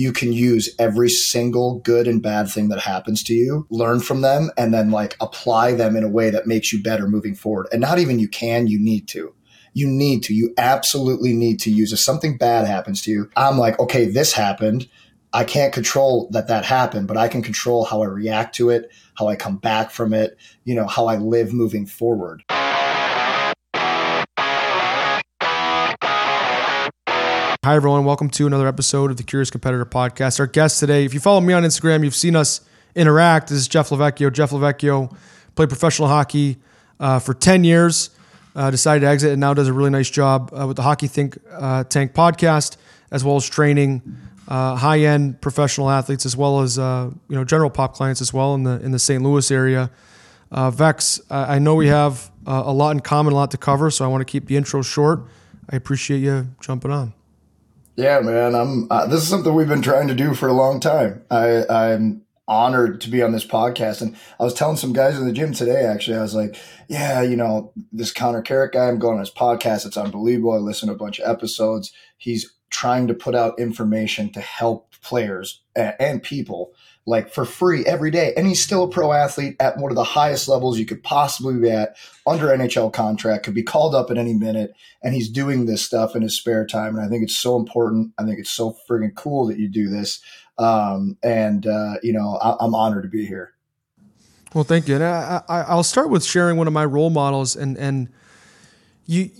you can use every single good and bad thing that happens to you, learn from them, and then like apply them in a way that makes you better moving forward. And not even you can, you need to. You need to. You absolutely need to use. If something bad happens to you, I'm like, okay, this happened. I can't control that that happened, but I can control how I react to it, how I come back from it, you know, how I live moving forward. Hi, everyone. Welcome to another episode of the Curious Competitor Podcast. Our guest today, if you follow me on Instagram, you've seen us interact. This is Jeff Lovecchio. Jeff Lovecchio played professional hockey uh, for 10 years, uh, decided to exit, and now does a really nice job uh, with the Hockey Think uh, Tank podcast, as well as training uh, high end professional athletes, as well as uh, you know general pop clients as well in the in the St. Louis area. Vex, I know we have a lot in common, a lot to cover, so I want to keep the intro short. I appreciate you jumping on. Yeah, man. I'm. Uh, this is something we've been trying to do for a long time. I, I'm honored to be on this podcast. And I was telling some guys in the gym today, actually, I was like, yeah, you know, this Connor Carrick guy, I'm going on his podcast. It's unbelievable. I listen to a bunch of episodes. He's trying to put out information to help players and people like for free every day. And he's still a pro athlete at one of the highest levels you could possibly be at under NHL contract, could be called up at any minute. And he's doing this stuff in his spare time. And I think it's so important. I think it's so friggin' cool that you do this. Um, and, uh, you know, I, am honored to be here. Well, thank you. And I, I, I'll start with sharing one of my role models and, and you,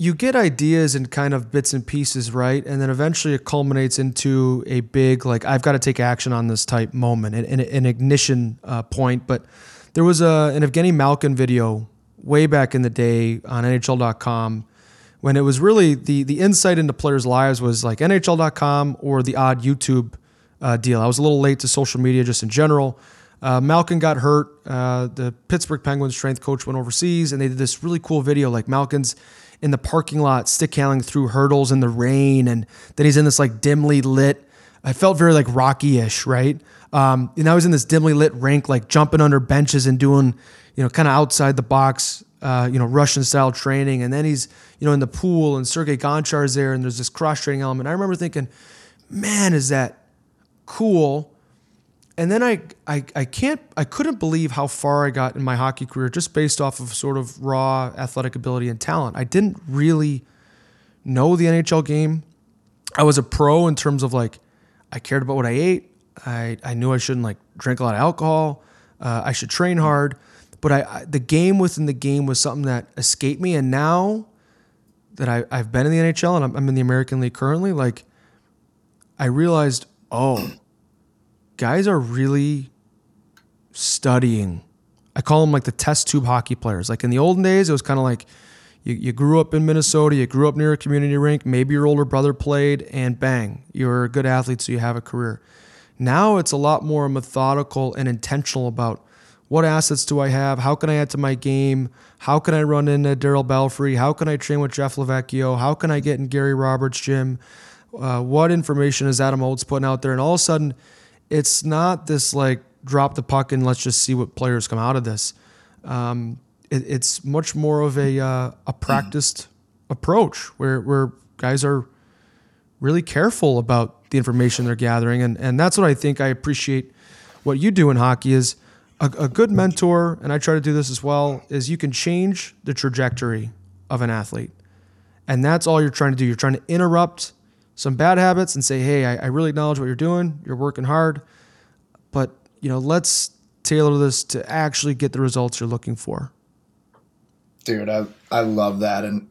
you get ideas and kind of bits and pieces, right? And then eventually it culminates into a big, like, I've got to take action on this type moment, an, an ignition uh, point. But there was a, an Evgeny Malkin video way back in the day on NHL.com when it was really the, the insight into players' lives was like NHL.com or the odd YouTube uh, deal. I was a little late to social media just in general. Uh, Malkin got hurt. Uh, the Pittsburgh Penguins strength coach went overseas, and they did this really cool video. Like Malkin's in the parking lot, stick handling through hurdles in the rain, and then he's in this like dimly lit. I felt very like Rocky-ish, right? Um, and I was in this dimly lit rink, like jumping under benches and doing, you know, kind of outside the box, uh, you know, Russian style training. And then he's, you know, in the pool, and Sergei Gonchar's there, and there's this cross training element. I remember thinking, man, is that cool? And then I, I I can't I couldn't believe how far I got in my hockey career just based off of sort of raw athletic ability and talent. I didn't really know the NHL game. I was a pro in terms of like I cared about what I ate. I I knew I shouldn't like drink a lot of alcohol. Uh, I should train hard, but I, I, the game within the game was something that escaped me. And now that I I've been in the NHL and I'm, I'm in the American League currently, like I realized oh guys are really studying. I call them like the test tube hockey players. Like in the olden days, it was kind of like you, you grew up in Minnesota, you grew up near a community rink, maybe your older brother played, and bang, you're a good athlete, so you have a career. Now it's a lot more methodical and intentional about what assets do I have? How can I add to my game? How can I run into Darryl Belfry? How can I train with Jeff Lovecchio? How can I get in Gary Roberts' gym? Uh, what information is Adam Oates putting out there? And all of a sudden, it's not this like drop the puck and let's just see what players come out of this. Um, it, it's much more of a uh, a practiced approach where where guys are really careful about the information they're gathering, and and that's what I think I appreciate. What you do in hockey is a, a good mentor, and I try to do this as well. Is you can change the trajectory of an athlete, and that's all you're trying to do. You're trying to interrupt some bad habits and say, hey, I, I really acknowledge what you're doing. You're working hard, but you know, let's tailor this to actually get the results you're looking for. Dude, I I love that, and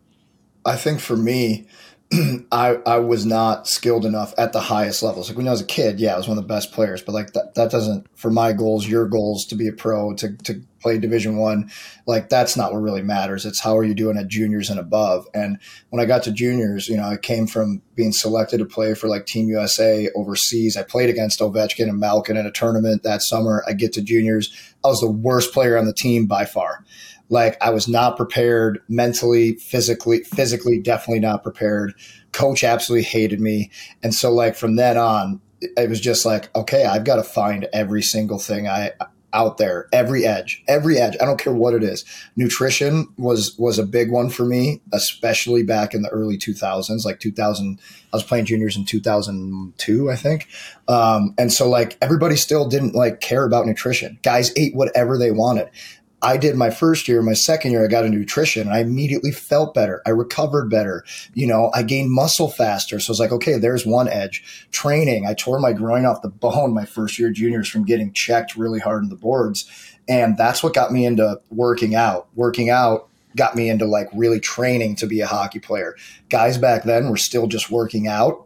I think for me, I I was not skilled enough at the highest levels. Like when I was a kid, yeah, I was one of the best players, but like that that doesn't for my goals, your goals to be a pro, to to play Division One, like that's not what really matters. It's how are you doing at juniors and above. And when I got to juniors, you know, I came from being selected to play for like Team USA overseas. I played against Ovechkin and Malkin in a tournament that summer. I get to juniors, I was the worst player on the team by far like I was not prepared mentally, physically, physically, definitely not prepared. Coach absolutely hated me. And so like from then on, it was just like, okay, I've got to find every single thing I out there every edge every edge. I don't care what it is. Nutrition was was a big one for me especially back in the early 2000s like 2000 i was playing juniors in 2002 i think. Um, and so like everybody still didn't like care about nutrition. Guys ate whatever they wanted I did my first year, my second year, I got a nutrition and I immediately felt better. I recovered better. You know, I gained muscle faster. So I was like, okay, there's one edge. Training. I tore my groin off the bone my first year juniors from getting checked really hard in the boards. And that's what got me into working out. Working out got me into like really training to be a hockey player. Guys back then were still just working out,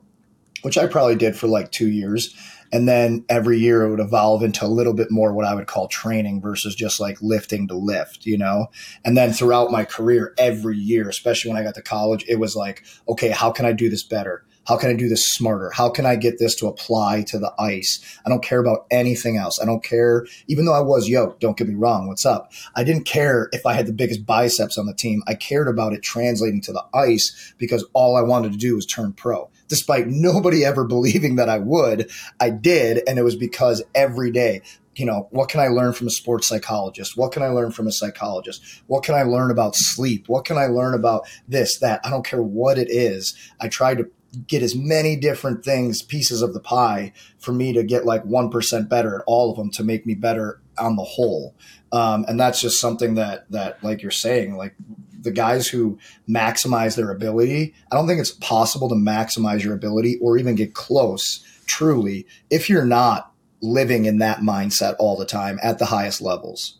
which I probably did for like two years. And then every year it would evolve into a little bit more what I would call training versus just like lifting to lift, you know? And then throughout my career, every year, especially when I got to college, it was like, okay, how can I do this better? How can I do this smarter? How can I get this to apply to the ice? I don't care about anything else. I don't care, even though I was yoked, don't get me wrong, what's up? I didn't care if I had the biggest biceps on the team. I cared about it translating to the ice because all I wanted to do was turn pro despite nobody ever believing that I would, I did. And it was because every day, you know, what can I learn from a sports psychologist? What can I learn from a psychologist? What can I learn about sleep? What can I learn about this, that? I don't care what it is. I try to get as many different things, pieces of the pie for me to get like 1% better at all of them to make me better on the whole. Um, and that's just something that, that like you're saying, like the guys who maximize their ability, I don't think it's possible to maximize your ability or even get close truly if you're not living in that mindset all the time at the highest levels.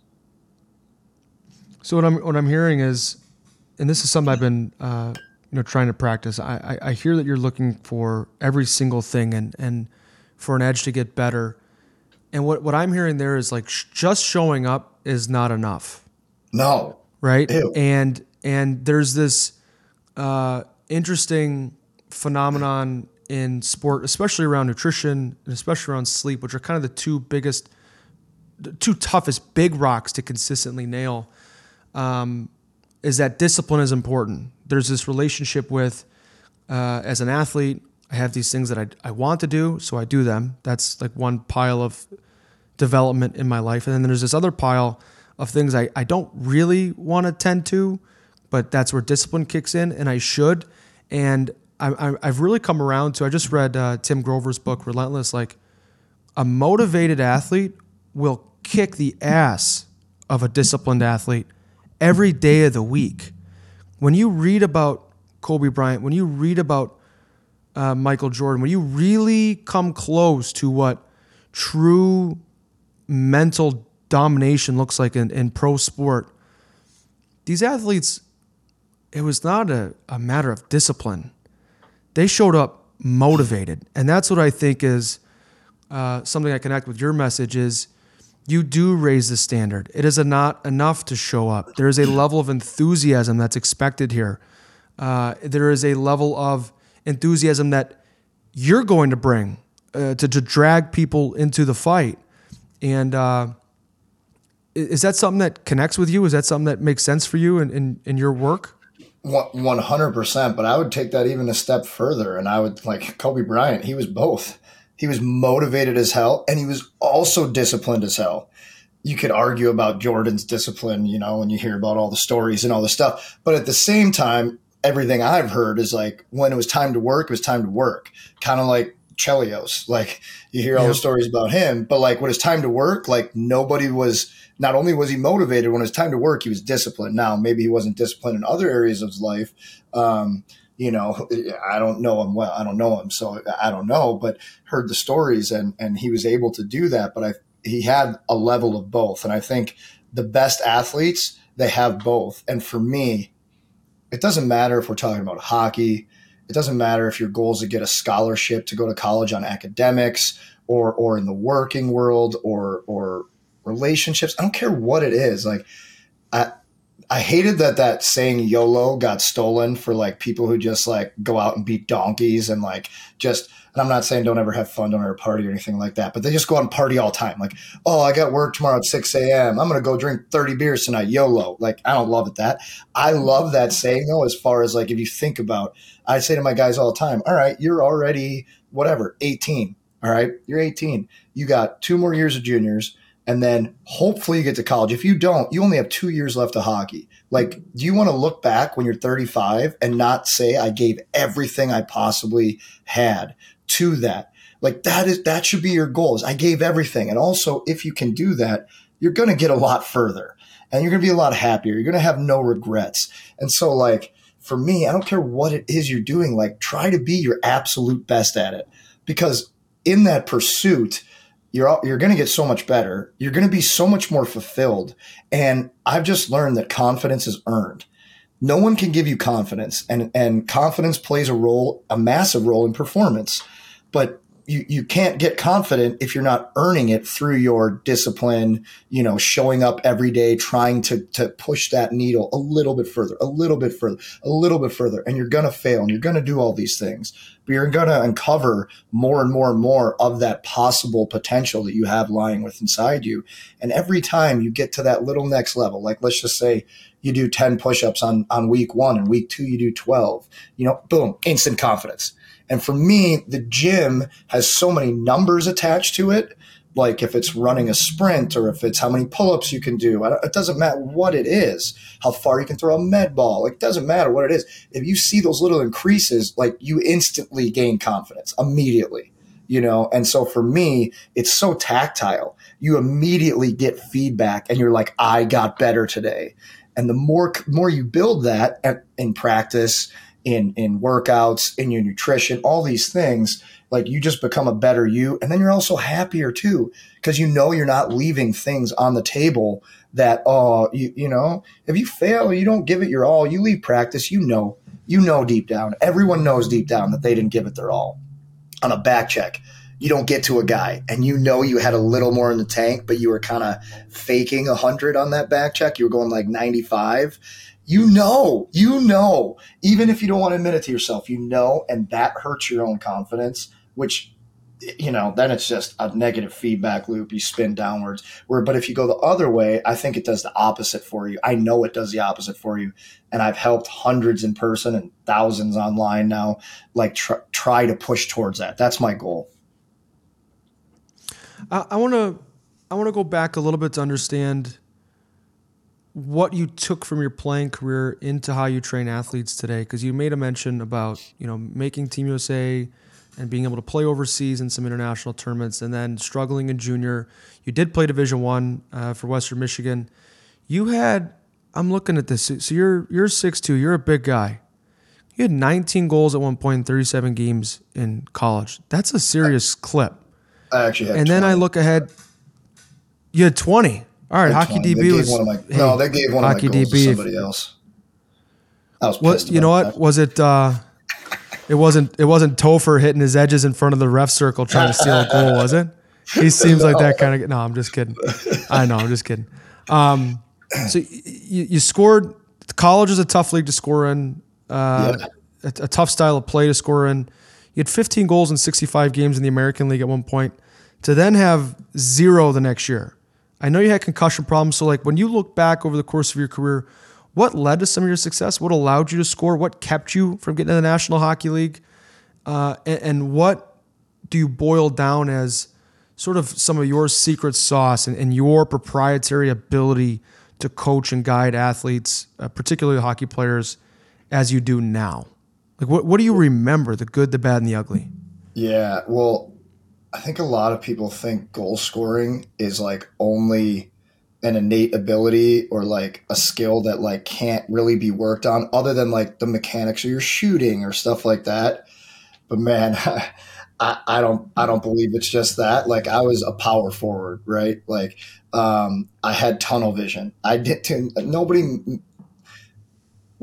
So what I'm what I'm hearing is, and this is something I've been uh, you know trying to practice. I, I, I hear that you're looking for every single thing and and for an edge to get better. And what what I'm hearing there is like sh- just showing up is not enough. No. Right. Ew. And and there's this uh, interesting phenomenon in sport, especially around nutrition and especially around sleep, which are kind of the two biggest, the two toughest big rocks to consistently nail. Um, is that discipline is important. There's this relationship with, uh, as an athlete, I have these things that I, I want to do, so I do them. That's like one pile of development in my life. And then there's this other pile of things I, I don't really want to tend to, but that's where discipline kicks in, and I should. And I, have really come around to. I just read uh, Tim Grover's book, Relentless. Like a motivated athlete will kick the ass of a disciplined athlete every day of the week. When you read about Kobe Bryant, when you read about uh, Michael Jordan, when you really come close to what true mental domination looks like in, in pro sport, these athletes it was not a, a matter of discipline. They showed up motivated. And that's what I think is uh, something I connect with your message is you do raise the standard. It is not enough to show up. There is a level of enthusiasm that's expected here. Uh, there is a level of enthusiasm that you're going to bring uh, to, to drag people into the fight. And uh, is that something that connects with you? Is that something that makes sense for you in, in, in your work? One hundred percent, but I would take that even a step further, and I would like Kobe Bryant. He was both. He was motivated as hell, and he was also disciplined as hell. You could argue about Jordan's discipline, you know, when you hear about all the stories and all the stuff, but at the same time, everything I've heard is like when it was time to work, it was time to work. Kind of like Chelios. Like you hear all the stories about him, but like when it's time to work, like nobody was not only was he motivated when it's time to work, he was disciplined. Now, maybe he wasn't disciplined in other areas of his life. Um, you know, I don't know him well. I don't know him, so I don't know. But heard the stories, and and he was able to do that. But I he had a level of both, and I think the best athletes they have both. And for me, it doesn't matter if we're talking about hockey. It doesn't matter if your goal is to get a scholarship to go to college on academics or or in the working world or or relationships. I don't care what it is. Like, I, I hated that that saying YOLO got stolen for like people who just like go out and beat donkeys and like just. And I'm not saying don't ever have fun, don't ever party or anything like that, but they just go out and party all time. Like, oh, I got work tomorrow at 6 a.m. I'm going to go drink 30 beers tonight. YOLO. Like, I don't love it that. I love that saying though, as far as like if you think about, I say to my guys all the time, all right, you're already whatever, 18. All right, you're 18. You got two more years of juniors and then hopefully you get to college. If you don't, you only have two years left of hockey. Like, do you want to look back when you're 35 and not say I gave everything I possibly had to that? Like that is that should be your goals. I gave everything. And also if you can do that, you're going to get a lot further and you're going to be a lot happier. You're going to have no regrets. And so like for me, I don't care what it is you're doing, like try to be your absolute best at it because in that pursuit, you're you're going to get so much better. You're going to be so much more fulfilled. And I've just learned that confidence is earned. No one can give you confidence, and and confidence plays a role, a massive role in performance. But you, you can't get confident if you're not earning it through your discipline, you know, showing up every day, trying to, to push that needle a little bit further, a little bit further, a little bit further. And you're going to fail and you're going to do all these things, but you're going to uncover more and more and more of that possible potential that you have lying with inside you. And every time you get to that little next level, like let's just say you do 10 push-ups on, on week one and week two, you do 12, you know, boom, instant confidence and for me, the gym has so many numbers attached to it. Like if it's running a sprint or if it's how many pull-ups you can do, it doesn't matter what it is, how far you can throw a med ball. It doesn't matter what it is. If you see those little increases, like you instantly gain confidence immediately you know and so for me it's so tactile you immediately get feedback and you're like i got better today and the more more you build that in practice in in workouts, in your nutrition, all these things, like you just become a better you and then you're also happier too because you know you're not leaving things on the table that oh you you know, if you fail, you don't give it your all, you leave practice, you know, you know deep down. Everyone knows deep down that they didn't give it their all. On a back check, you don't get to a guy and you know you had a little more in the tank, but you were kind of faking 100 on that back check. You were going like 95 you know, you know, even if you don't want to admit it to yourself, you know, and that hurts your own confidence, which you know, then it's just a negative feedback loop. You spin downwards. Where, but if you go the other way, I think it does the opposite for you. I know it does the opposite for you, and I've helped hundreds in person and thousands online now. Like tr- try to push towards that. That's my goal. I want to, I want to go back a little bit to understand what you took from your playing career into how you train athletes today because you made a mention about you know making team usa and being able to play overseas in some international tournaments and then struggling in junior. You did play division one uh, for western michigan. You had i'm looking at this so you're you're 6'2 you're a big guy. You had 19 goals at one point in 37 games in college. That's a serious clip. I actually had, and 20. then i look ahead you had 20 all right, Hockey DB was. My, hey, no, they gave one Hockey of my goals DB, to somebody else. I was what, You know what? That. Was it? Uh, it wasn't. It wasn't Topher hitting his edges in front of the ref circle trying to steal a goal, was it? He seems no. like that kind of. No, I'm just kidding. I know. I'm just kidding. Um, so you, you scored. College is a tough league to score in. Uh, yeah. a, a tough style of play to score in. You had 15 goals in 65 games in the American League at one point. To then have zero the next year I know you had concussion problems. So, like, when you look back over the course of your career, what led to some of your success? What allowed you to score? What kept you from getting to the National Hockey League? Uh, and, and, what do you boil down as sort of some of your secret sauce and, and your proprietary ability to coach and guide athletes, uh, particularly hockey players, as you do now? Like, what, what do you remember the good, the bad, and the ugly? Yeah. Well, I think a lot of people think goal scoring is like only an innate ability or like a skill that like can't really be worked on other than like the mechanics of your shooting or stuff like that. But man, I, I don't I don't believe it's just that. Like I was a power forward, right? Like um, I had tunnel vision. I did to, nobody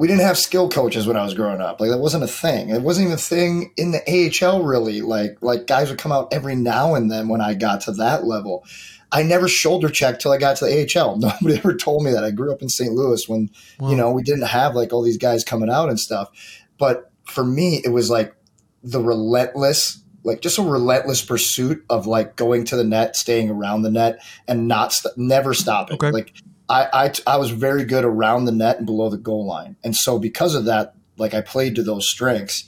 we didn't have skill coaches when I was growing up. Like that wasn't a thing. It wasn't even a thing in the AHL really. Like like guys would come out every now and then when I got to that level. I never shoulder checked till I got to the AHL. Nobody ever told me that. I grew up in St. Louis when wow. you know we didn't have like all these guys coming out and stuff. But for me, it was like the relentless like just a relentless pursuit of like going to the net, staying around the net, and not st- never stopping. Okay. Like I, I, I was very good around the net and below the goal line, and so because of that, like I played to those strengths.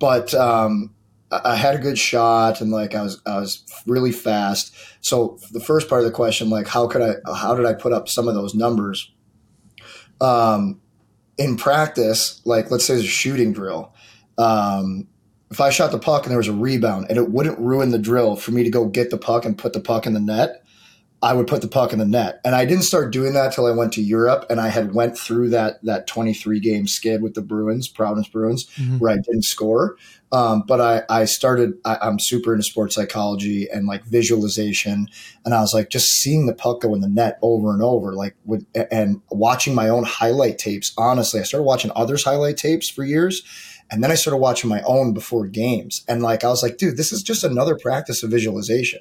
But um, I had a good shot and like I was I was really fast. So the first part of the question, like how could I how did I put up some of those numbers? Um, in practice, like let's say there's a shooting drill. Um, if I shot the puck and there was a rebound and it wouldn't ruin the drill for me to go get the puck and put the puck in the net, I would put the puck in the net. And I didn't start doing that till I went to Europe and I had went through that that 23 game skid with the Bruins, Providence Bruins, mm-hmm. where I didn't score. Um, but I, I started, I, I'm super into sports psychology and like visualization. And I was like, just seeing the puck go in the net over and over, like with, and watching my own highlight tapes. Honestly, I started watching others' highlight tapes for years. And then I started watching my own before games. And like, I was like, dude, this is just another practice of visualization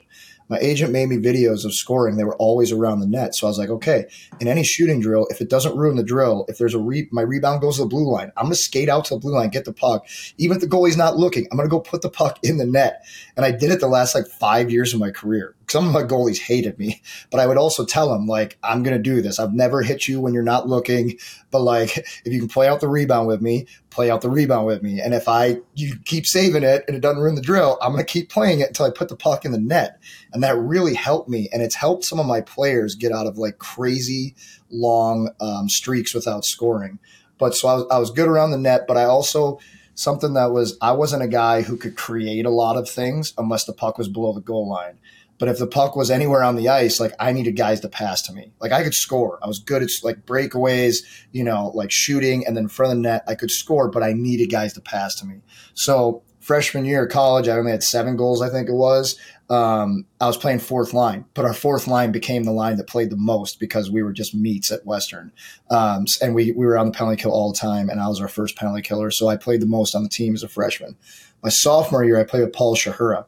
my agent made me videos of scoring. They were always around the net. So I was like, okay, in any shooting drill, if it doesn't ruin the drill, if there's a re- my rebound goes to the blue line, I'm going to skate out to the blue line, get the puck. Even if the goalie's not looking, I'm going to go put the puck in the net. And I did it the last like five years of my career. Some of my goalies hated me, but I would also tell them like, I'm going to do this. I've never hit you when you're not looking, but like, if you can play out the rebound with me, play out the rebound with me. And if I you keep saving it and it doesn't ruin the drill, I'm going to keep playing it until I put the puck in the net. And that really helped me. And it's helped some of my players get out of like crazy long um, streaks without scoring. But so I was, I was good around the net, but I also something that was I wasn't a guy who could create a lot of things unless the puck was below the goal line. But if the puck was anywhere on the ice, like I needed guys to pass to me. Like I could score. I was good at like breakaways, you know, like shooting and then from the net, I could score, but I needed guys to pass to me. So freshman year of college, I only had seven goals, I think it was. Um, I was playing fourth line, but our fourth line became the line that played the most because we were just meats at Western. Um, and we, we were on the penalty kill all the time, and I was our first penalty killer. So I played the most on the team as a freshman. My sophomore year, I played with Paul Szczechura.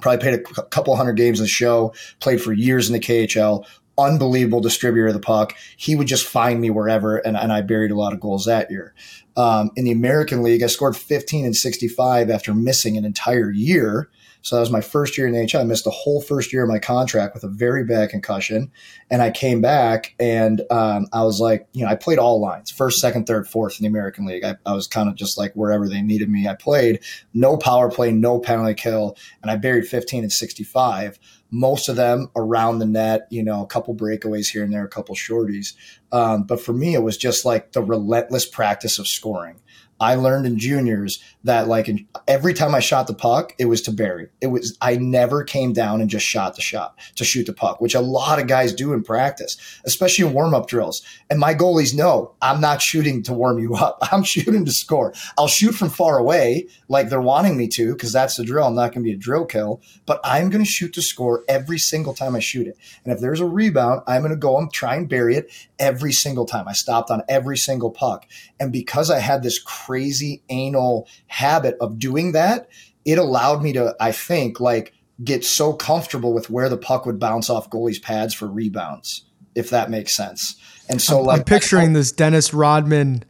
Probably played a couple hundred games in the show, played for years in the KHL, unbelievable distributor of the puck. He would just find me wherever, and, and I buried a lot of goals that year. Um, in the American League, I scored 15 and 65 after missing an entire year so that was my first year in the NHL. I missed the whole first year of my contract with a very bad concussion. And I came back and um, I was like, you know, I played all lines first, second, third, fourth in the American League. I, I was kind of just like wherever they needed me, I played. No power play, no penalty kill. And I buried 15 and 65 most of them around the net, you know, a couple breakaways here and there, a couple shorties. Um, but for me, it was just like the relentless practice of scoring. I learned in juniors that like in, every time I shot the puck, it was to bury. It was I never came down and just shot the shot to shoot the puck, which a lot of guys do in practice, especially in warm up drills. And my goalies know I'm not shooting to warm you up. I'm shooting to score. I'll shoot from far away, like they're wanting me to, because that's the drill. I'm not going to be a drill kill, but I'm going to shoot to score every single time I shoot it. And if there's a rebound, I'm going to go and try and bury it every single time. I stopped on every single puck, and because I had this crazy anal habit of doing that, it allowed me to, I think, like get so comfortable with where the puck would bounce off goalies' pads for rebounds, if that makes sense. And so, I'm, like, I'm picturing this Dennis Rodman,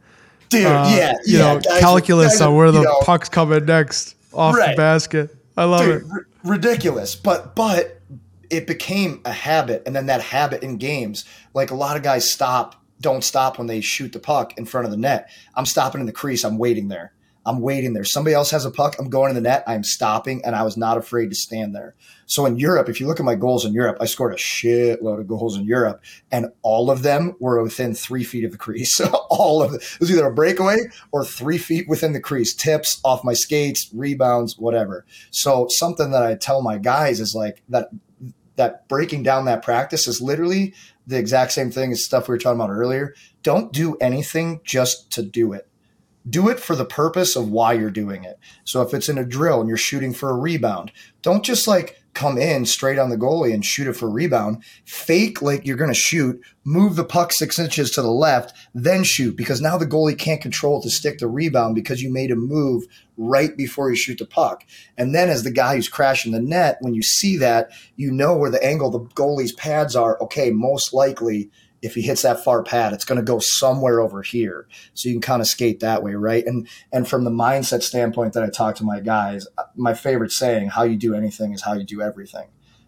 dude, uh, yeah, you yeah, know, guys, calculus guys, on where the know, puck's coming next off right. the basket. I love dude, it. R- ridiculous, but but it became a habit, and then that habit in games, like a lot of guys stop don't stop when they shoot the puck in front of the net. I'm stopping in the crease. I'm waiting there. I'm waiting there. Somebody else has a puck. I'm going to the net. I'm stopping, and I was not afraid to stand there. So in Europe, if you look at my goals in Europe, I scored a shitload of goals in Europe, and all of them were within three feet of the crease. So all of it. It was either a breakaway or three feet within the crease, tips off my skates, rebounds, whatever. So something that I tell my guys is like that. That breaking down that practice is literally the exact same thing as stuff we were talking about earlier. Don't do anything just to do it. Do it for the purpose of why you're doing it. So if it's in a drill and you're shooting for a rebound, don't just like come in straight on the goalie and shoot it for a rebound. Fake like you're going to shoot, move the puck six inches to the left, then shoot because now the goalie can't control to stick the rebound because you made a move right before you shoot the puck. And then as the guy who's crashing the net, when you see that, you know where the angle the goalie's pads are. Okay, most likely if he hits that far pad, it's going to go somewhere over here. So you can kind of skate that way, right? And and from the mindset standpoint that I talk to my guys, uh, my favorite saying, "How you do anything is how you do everything."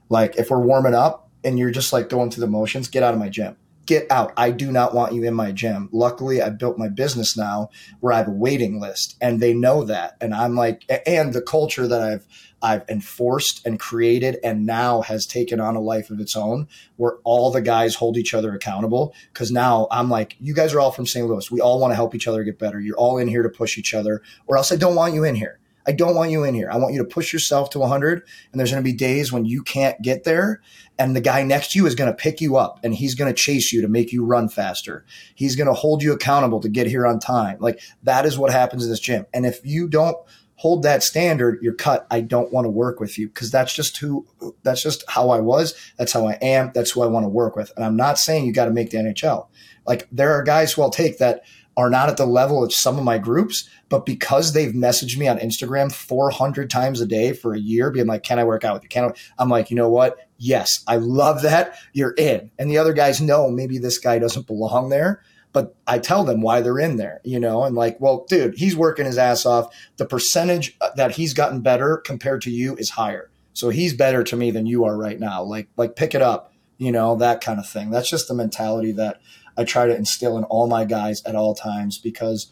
Like if we're warming up and you're just like going through the motions, get out of my gym. Get out. I do not want you in my gym. Luckily, I built my business now where I have a waiting list and they know that. And I'm like, and the culture that I've, I've enforced and created and now has taken on a life of its own where all the guys hold each other accountable. Cause now I'm like, you guys are all from St. Louis. We all want to help each other get better. You're all in here to push each other or else I don't want you in here. I don't want you in here. I want you to push yourself to 100. And there's going to be days when you can't get there. And the guy next to you is going to pick you up and he's going to chase you to make you run faster. He's going to hold you accountable to get here on time. Like that is what happens in this gym. And if you don't hold that standard, you're cut. I don't want to work with you because that's just who, that's just how I was. That's how I am. That's who I want to work with. And I'm not saying you got to make the NHL. Like there are guys who I'll take that are not at the level of some of my groups, but because they've messaged me on Instagram 400 times a day for a year, being like, "Can I work out with you?" Can I? I'm like, you know what? Yes, I love that. You're in, and the other guys know maybe this guy doesn't belong there, but I tell them why they're in there, you know, and like, well, dude, he's working his ass off. The percentage uh, that he's gotten better compared to you is higher, so he's better to me than you are right now. Like, like pick it up, you know, that kind of thing. That's just the mentality that I try to instill in all my guys at all times because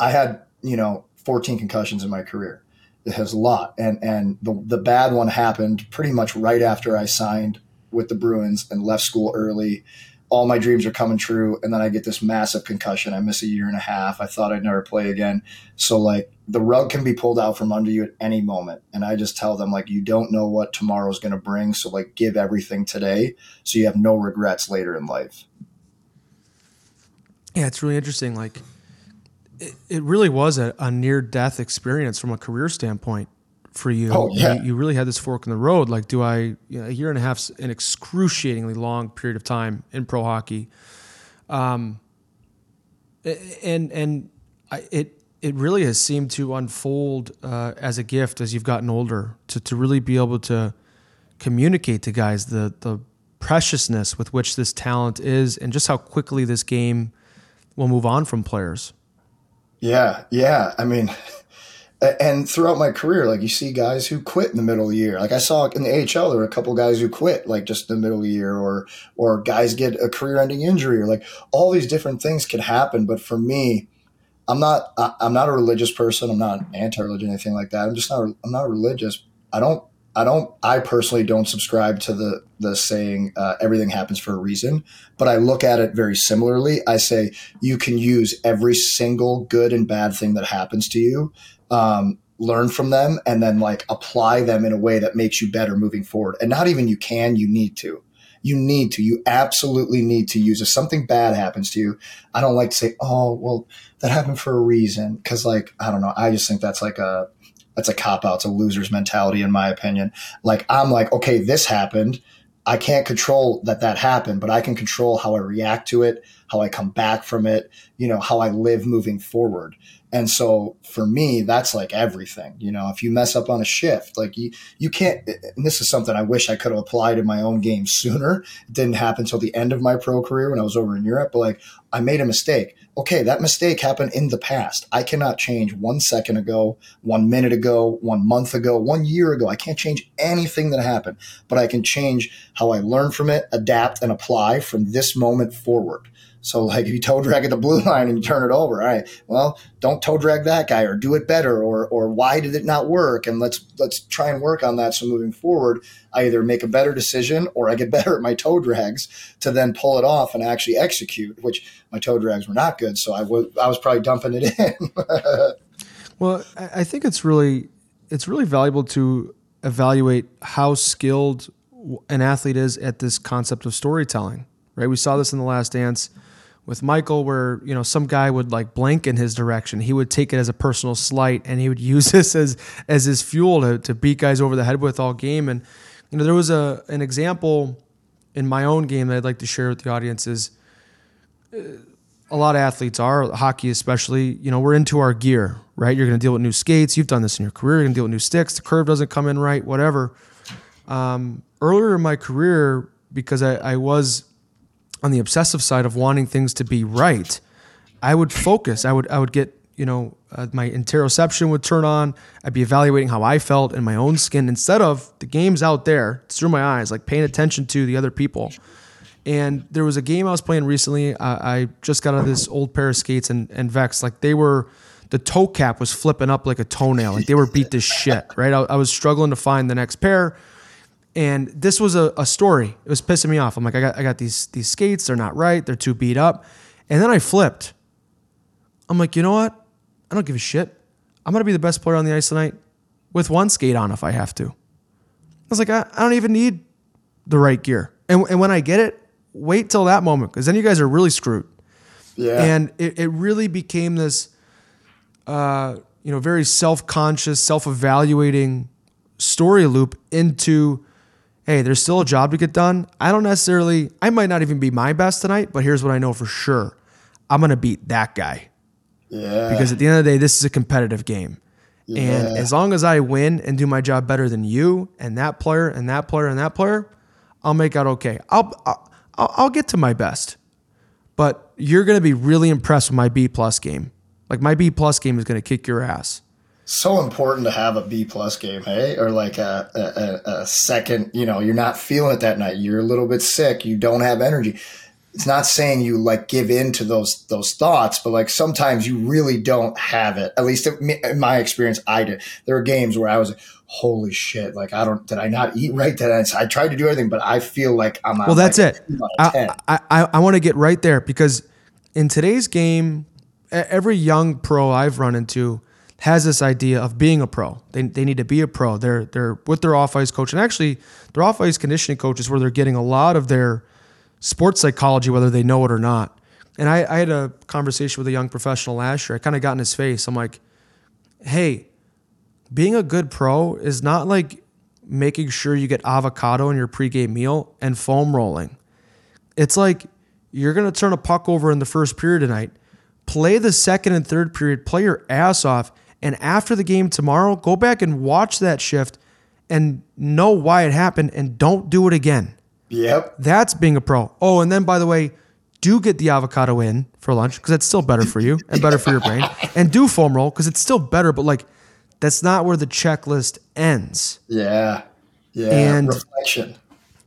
I had, you know, 14 concussions in my career. It has a lot. And and the the bad one happened pretty much right after I signed with the Bruins and left school early. All my dreams are coming true, and then I get this massive concussion. I miss a year and a half. I thought I'd never play again. So like the rug can be pulled out from under you at any moment. And I just tell them like you don't know what tomorrow's gonna bring. So like give everything today so you have no regrets later in life. Yeah, it's really interesting. Like, it, it really was a, a near death experience from a career standpoint for you. Oh, yeah. You, you really had this fork in the road. Like, do I, you know, a year and a half, an excruciatingly long period of time in pro hockey. Um, and, and I, it, it really has seemed to unfold uh, as a gift as you've gotten older to, to really be able to communicate to guys the, the preciousness with which this talent is and just how quickly this game will move on from players. Yeah, yeah. I mean, and throughout my career, like you see guys who quit in the middle of the year. Like I saw in the AHL, there were a couple guys who quit like just in the middle of the year, or or guys get a career-ending injury, or like all these different things could happen. But for me, I'm not I'm not a religious person. I'm not anti-religion, anything like that. I'm just not I'm not religious. I don't I don't. I personally don't subscribe to the the saying uh, everything happens for a reason, but I look at it very similarly. I say you can use every single good and bad thing that happens to you, um, learn from them, and then like apply them in a way that makes you better moving forward. And not even you can, you need to. You need to. You absolutely need to use. If something bad happens to you, I don't like to say, "Oh, well, that happened for a reason," because like I don't know. I just think that's like a that's a cop out. It's a loser's mentality, in my opinion. Like I'm like, okay, this happened. I can't control that that happened, but I can control how I react to it, how I come back from it, you know, how I live moving forward. And so for me, that's like everything. You know, if you mess up on a shift, like you, you can't, and this is something I wish I could have applied in my own game sooner. It didn't happen until the end of my pro career when I was over in Europe. But like, I made a mistake. Okay, that mistake happened in the past. I cannot change one second ago, one minute ago, one month ago, one year ago. I can't change anything that happened, but I can change how I learn from it, adapt, and apply from this moment forward. So like if you toe drag at the blue line and you turn it over, all right, well, don't toe drag that guy or do it better or or why did it not work? And let's let's try and work on that. So moving forward, I either make a better decision or I get better at my toe drags to then pull it off and actually execute, which my toe drags were not good. So I was I was probably dumping it in. well, I think it's really it's really valuable to evaluate how skilled an athlete is at this concept of storytelling. Right? We saw this in the last dance with Michael where you know some guy would like blank in his direction. He would take it as a personal slight and he would use this as as his fuel to, to beat guys over the head with all game. And you know there was a an example in my own game that I'd like to share with the audience is uh, a lot of athletes are hockey especially you know we're into our gear right? You're going to deal with new skates. You've done this in your career. You're going to deal with new sticks. The curve doesn't come in right whatever. Um, earlier in my career because I, I was on the obsessive side of wanting things to be right, I would focus. I would I would get you know uh, my interoception would turn on. I'd be evaluating how I felt in my own skin instead of the games out there. It's through my eyes, like paying attention to the other people. And there was a game I was playing recently. I, I just got out of this old pair of skates and, and Vex, like they were, the toe cap was flipping up like a toenail. Like they were beat to shit, right? I, I was struggling to find the next pair. And this was a, a story. It was pissing me off. I'm like, I got, I got these, these skates. They're not right. They're too beat up. And then I flipped. I'm like, you know what? I don't give a shit. I'm going to be the best player on the ice tonight with one skate on if I have to. I was like, I, I don't even need the right gear. And, and when I get it, wait till that moment because then you guys are really screwed. Yeah. And it, it really became this, uh, you know, very self conscious, self evaluating story loop into, hey, there's still a job to get done. I don't necessarily, I might not even be my best tonight, but here's what I know for sure I'm going to beat that guy. Yeah. Because at the end of the day, this is a competitive game. And as long as I win and do my job better than you and that player and that player and that player, I'll make out okay. I'll I'll, I'll get to my best, but you're going to be really impressed with my B plus game. Like my B plus game is going to kick your ass. So important to have a B plus game, hey, or like a, a, a- second. You know, you're not feeling it that night. You're a little bit sick. You don't have energy. It's not saying you like give in to those those thoughts, but like sometimes you really don't have it. At least in my experience, I did. There were games where I was like, "Holy shit! Like I don't did I not eat right? Did I? I tried to do everything, but I feel like I'm Well, that's like it. a two out of 10. I, I, I, I want to get right there because in today's game, every young pro I've run into has this idea of being a pro. They, they need to be a pro. They're they're with their off ice coach, and actually, their off ice conditioning coach is where they're getting a lot of their sports psychology, whether they know it or not. And I, I had a conversation with a young professional last year. I kind of got in his face. I'm like, hey, being a good pro is not like making sure you get avocado in your pregame meal and foam rolling. It's like you're going to turn a puck over in the first period tonight, play the second and third period, play your ass off, and after the game tomorrow, go back and watch that shift and know why it happened and don't do it again. Yep. That's being a pro. Oh, and then by the way, do get the avocado in for lunch because that's still better for you and better for your brain. And do foam roll because it's still better, but like that's not where the checklist ends. Yeah. Yeah. And- reflection.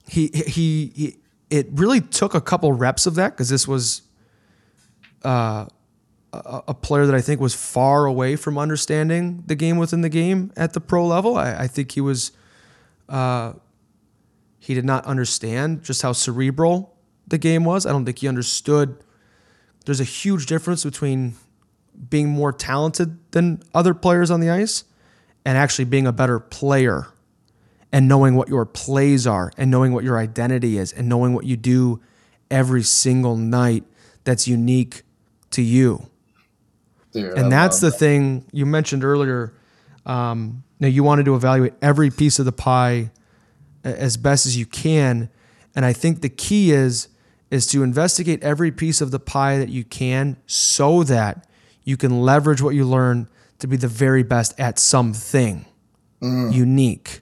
He he, he it really took a couple reps of that because this was uh, a, a player that I think was far away from understanding the game within the game at the pro level. I, I think he was uh, he did not understand just how cerebral the game was. I don't think he understood. There's a huge difference between being more talented than other players on the ice and actually being a better player and knowing what your plays are and knowing what your identity is and knowing what you do every single night that's unique to you. Dude, I And that's love the thing you mentioned earlier. Um, now you wanted to evaluate every piece of the pie as best as you can, and I think the key is is to investigate every piece of the pie that you can, so that you can leverage what you learn to be the very best at something unique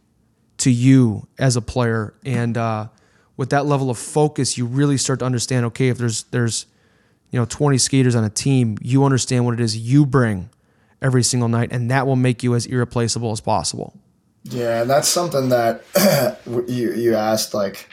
to you as a player. And uh, with that level of focus, you really start to understand. Okay, if there's there's you know 20 skaters on a team, you understand what it is you bring every single night, and that will make you as irreplaceable as possible. Yeah, and that's something that you you asked like,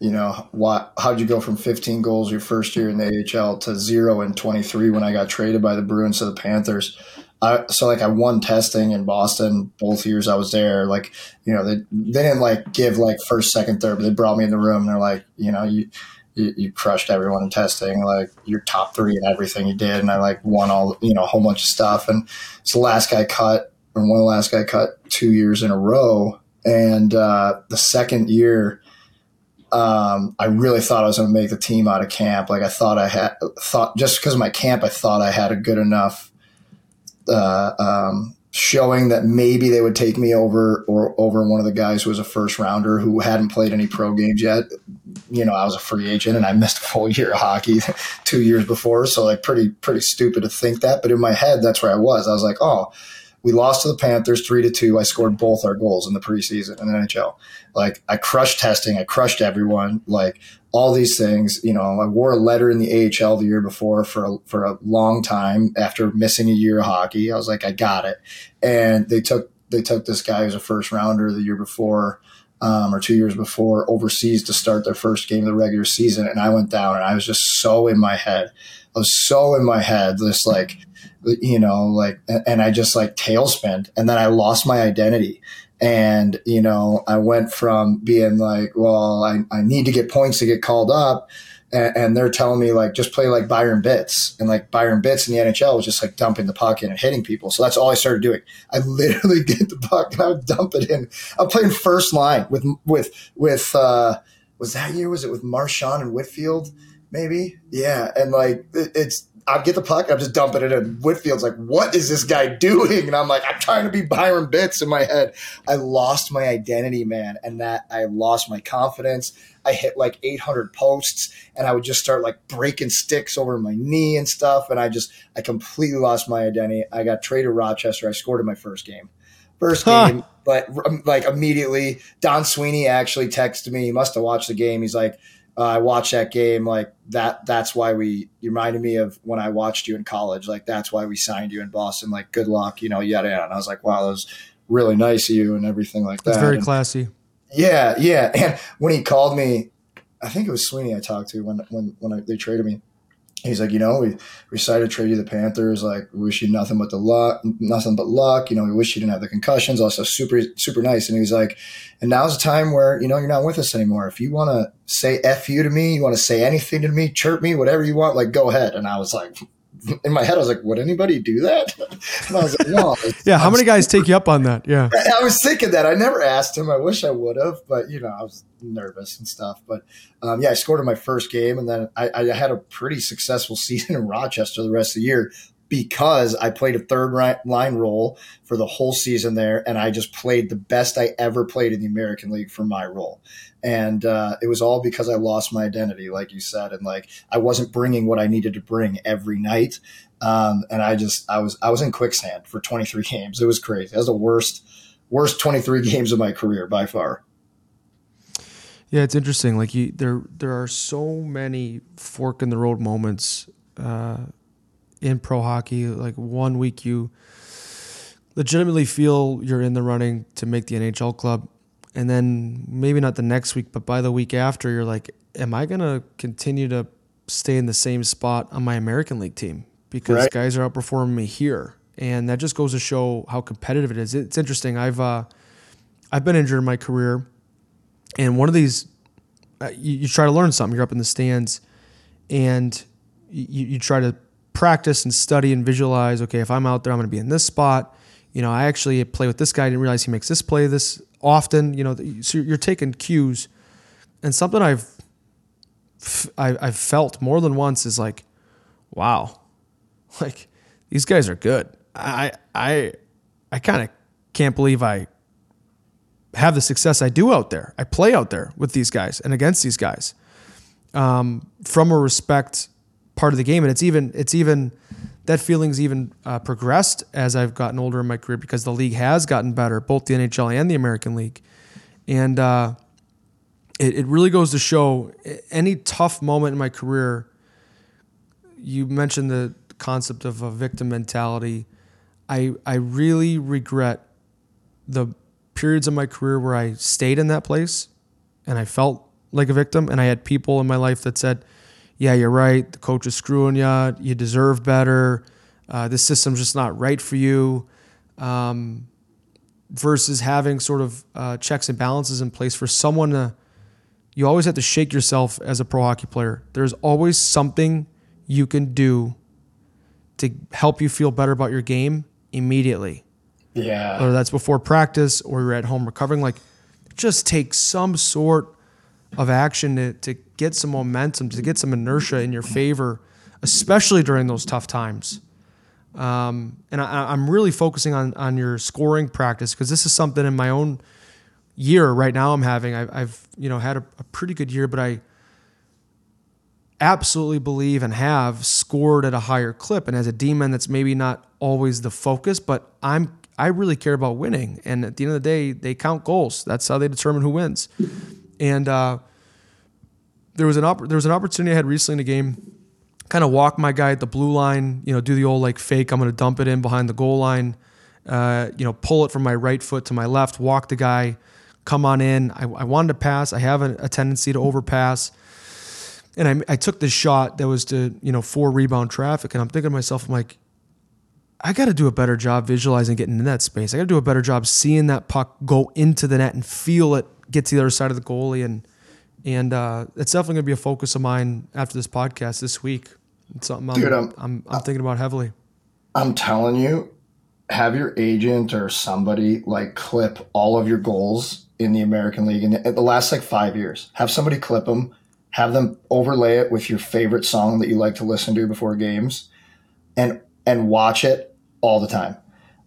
you know, what how'd you go from 15 goals your first year in the AHL to zero in 23 when I got traded by the Bruins to the Panthers? I, so like I won testing in Boston both years I was there. Like you know they they didn't like give like first, second, third, but they brought me in the room and they're like, you know you. You, you crushed everyone in testing, like you're top three in everything you did, and I like won all you know a whole bunch of stuff. And it's the last guy cut, and one of the last guy cut two years in a row. And uh, the second year, um, I really thought I was going to make the team out of camp. Like I thought I had thought just because of my camp, I thought I had a good enough uh, um, showing that maybe they would take me over or over one of the guys who was a first rounder who hadn't played any pro games yet. You know, I was a free agent and I missed a full year of hockey two years before, so like pretty pretty stupid to think that. But in my head, that's where I was. I was like, oh. We lost to the Panthers three to two. I scored both our goals in the preseason in the NHL. Like I crushed testing, I crushed everyone. Like all these things, you know. I wore a letter in the AHL the year before for a, for a long time after missing a year of hockey. I was like, I got it. And they took they took this guy who's a first rounder the year before, um, or two years before overseas to start their first game of the regular season, and I went down and I was just so in my head. I was so in my head, just like you know, like, and I just like tailspin, and then I lost my identity. And, you know, I went from being like, well, I, I need to get points to get called up and, and, they're telling me like just play like Byron Bitz and like Byron Bitz in the NHL was just like dumping the puck in and hitting people. So that's all I started doing. I literally get the puck and I would dump it in. I'm playing first line with with with uh was that year? Was it with Marchand and Whitfield? Maybe yeah, and like it, it's I get the puck, I'm just dumping it in. Whitfield's like, what is this guy doing? And I'm like, I'm trying to be Byron Bitz in my head. I lost my identity, man. And that I lost my confidence. I hit like 800 posts and I would just start like breaking sticks over my knee and stuff. And I just, I completely lost my identity. I got traded to Rochester. I scored in my first game. First game, huh. but um, like immediately, Don Sweeney actually texted me. He must have watched the game. He's like, uh, I watched that game like that. That's why we you reminded me of when I watched you in college. Like that's why we signed you in Boston. Like good luck, you know, yada yada. And I was like, wow, that was really nice of you and everything like that. It's very and, classy. Yeah, yeah. And when he called me, I think it was Sweeney I talked to when when when I, they traded me he's like, you know, we, to trade you the Panthers. Like, we wish you nothing but the luck, nothing but luck. You know, we wish you didn't have the concussions. Also, super, super nice. And he's like, and now's the time where, you know, you're not with us anymore. If you want to say F you to me, you want to say anything to me, chirp me, whatever you want, like, go ahead. And I was like, in my head, I was like, would anybody do that? And I was like, no. yeah. How many guys take you up on that? Yeah. I was thinking that. I never asked him. I wish I would have, but you know, I was nervous and stuff. But um, yeah, I scored in my first game, and then I, I had a pretty successful season in Rochester the rest of the year because I played a third line role for the whole season there, and I just played the best I ever played in the American League for my role. And uh, it was all because I lost my identity, like you said, and like I wasn't bringing what I needed to bring every night. Um, and I just I was I was in quicksand for 23 games. It was crazy. That was the worst worst 23 games of my career by far. Yeah, it's interesting. Like you, there there are so many fork in the road moments. Uh, in pro hockey. Like one week you legitimately feel you're in the running to make the NHL club. And then maybe not the next week, but by the week after, you're like, am I going to continue to stay in the same spot on my American League team? Because right. guys are outperforming me here. And that just goes to show how competitive it is. It's interesting. I've, uh, I've been injured in my career. And one of these, uh, you, you, try to learn something. You're up in the stands and you, you try to practice and study and visualize. Okay, if I'm out there, I'm going to be in this spot. You know, I actually play with this guy. I didn't realize he makes this play this often. You know, so you're taking cues, and something I've I've felt more than once is like, wow, like these guys are good. I I I kind of can't believe I have the success I do out there. I play out there with these guys and against these guys um, from a respect part of the game, and it's even it's even that feeling's even uh, progressed as I've gotten older in my career because the league has gotten better, both the NHL and the American League, and uh, it it really goes to show any tough moment in my career. You mentioned the concept of a victim mentality. I I really regret the periods of my career where I stayed in that place and I felt like a victim and I had people in my life that said, yeah, you're right. The coach is screwing you. You deserve better. Uh, this system's just not right for you. Um, versus having sort of uh, checks and balances in place for someone to, you always have to shake yourself as a pro hockey player. There's always something you can do to help you feel better about your game immediately. Yeah. Whether that's before practice or you're at home recovering, like just take some sort of action to, to get some momentum, to get some inertia in your favor, especially during those tough times. Um, and I, am really focusing on on your scoring practice because this is something in my own year right now I'm having. I, have you know had a, a pretty good year, but I absolutely believe and have scored at a higher clip. And as a D-man, that's maybe not always the focus, but I'm I really care about winning. And at the end of the day, they count goals. That's how they determine who wins. And uh, there was an op- there was an opportunity I had recently in a game, kind of walk my guy at the blue line, you know, do the old like fake. I'm going to dump it in behind the goal line, uh, you know, pull it from my right foot to my left, walk the guy, come on in. I, I wanted to pass. I have a, a tendency to overpass. And I, I took this shot that was to, you know, four rebound traffic. And I'm thinking to myself, I'm like, I got to do a better job visualizing getting in that space. I got to do a better job seeing that puck go into the net and feel it get to the other side of the goalie. And, and uh, it's definitely going to be a focus of mine after this podcast this week. It's something I'm, Dude, I'm, I'm, I'm thinking about heavily. I'm telling you, have your agent or somebody like clip all of your goals in the American League in the last like five years. Have somebody clip them, have them overlay it with your favorite song that you like to listen to before games, and and watch it all the time.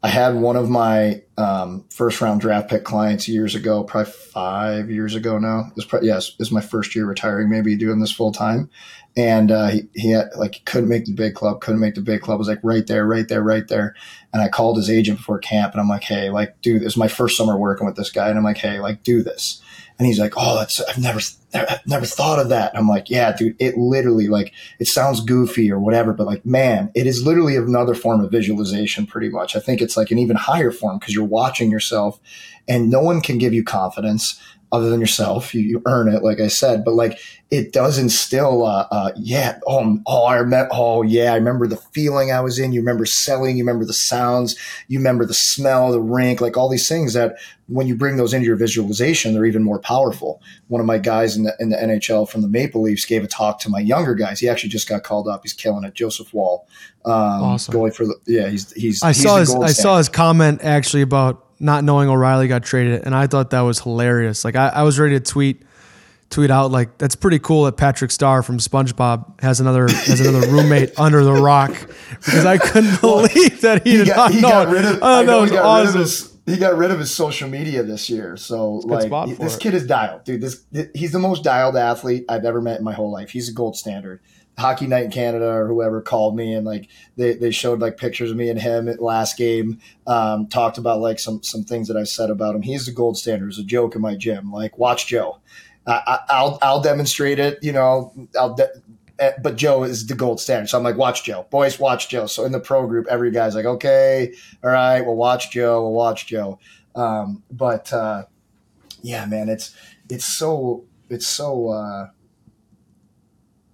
I had one of my um, first round draft pick clients years ago, probably five years ago now. Was probably, yes, is my first year retiring, maybe doing this full time and uh, he, he had, like couldn't make the big club, couldn't make the big club. I was like right there, right there, right there. And I called his agent before camp, and I'm like, hey, like, dude, this is my first summer working with this guy, and I'm like, hey, like, do this. And he's like, oh, that's I've never never thought of that. I'm like, yeah, dude, it literally like it sounds goofy or whatever, but like, man, it is literally another form of visualization, pretty much. I think it's like an even higher form because you're watching yourself, and no one can give you confidence other than yourself. You, you earn it, like I said, but like it does instill, uh, uh, yeah, oh, oh, I met, oh, yeah, I remember the feeling I was in. You remember selling, you remember the sounds, you remember the smell, the rink, like all these things that when you bring those into your visualization, they're even more powerful. One of my guys in the, in the NHL from the Maple Leafs gave a talk to my younger guys. He actually just got called up. He's killing it. Joseph Woll, um, awesome. going for the, yeah, he's, he's, I he's saw his, I saw his comment actually about not knowing O'Reilly got traded, and I thought that was hilarious. Like I, I was ready to tweet tweet out like that's pretty cool that Patrick Star from SpongeBob has another has another roommate under the rock because I couldn't believe that he, he did got, not he know. Got rid of, oh, I know, he got awesome. rid of his he got rid of his social media this year. So like this it. kid is dialed, dude. This he's the most dialed athlete I've ever met in my whole life. He's a gold standard. Hockey Night in Canada or whoever called me and like they, they showed like pictures of me and him at last game. Um, talked about like some some things that I said about him. He's the gold standard. It's a joke in my gym. Like watch Joe. I, will I'll demonstrate it. You know, I'll. De- eh, but Joe is the gold standard. So I'm like, watch Joe, boys, watch Joe. So in the pro group, every guy's like, okay, all right, we'll watch Joe, we'll watch Joe. Um, but uh, yeah, man, it's it's so it's so. Uh,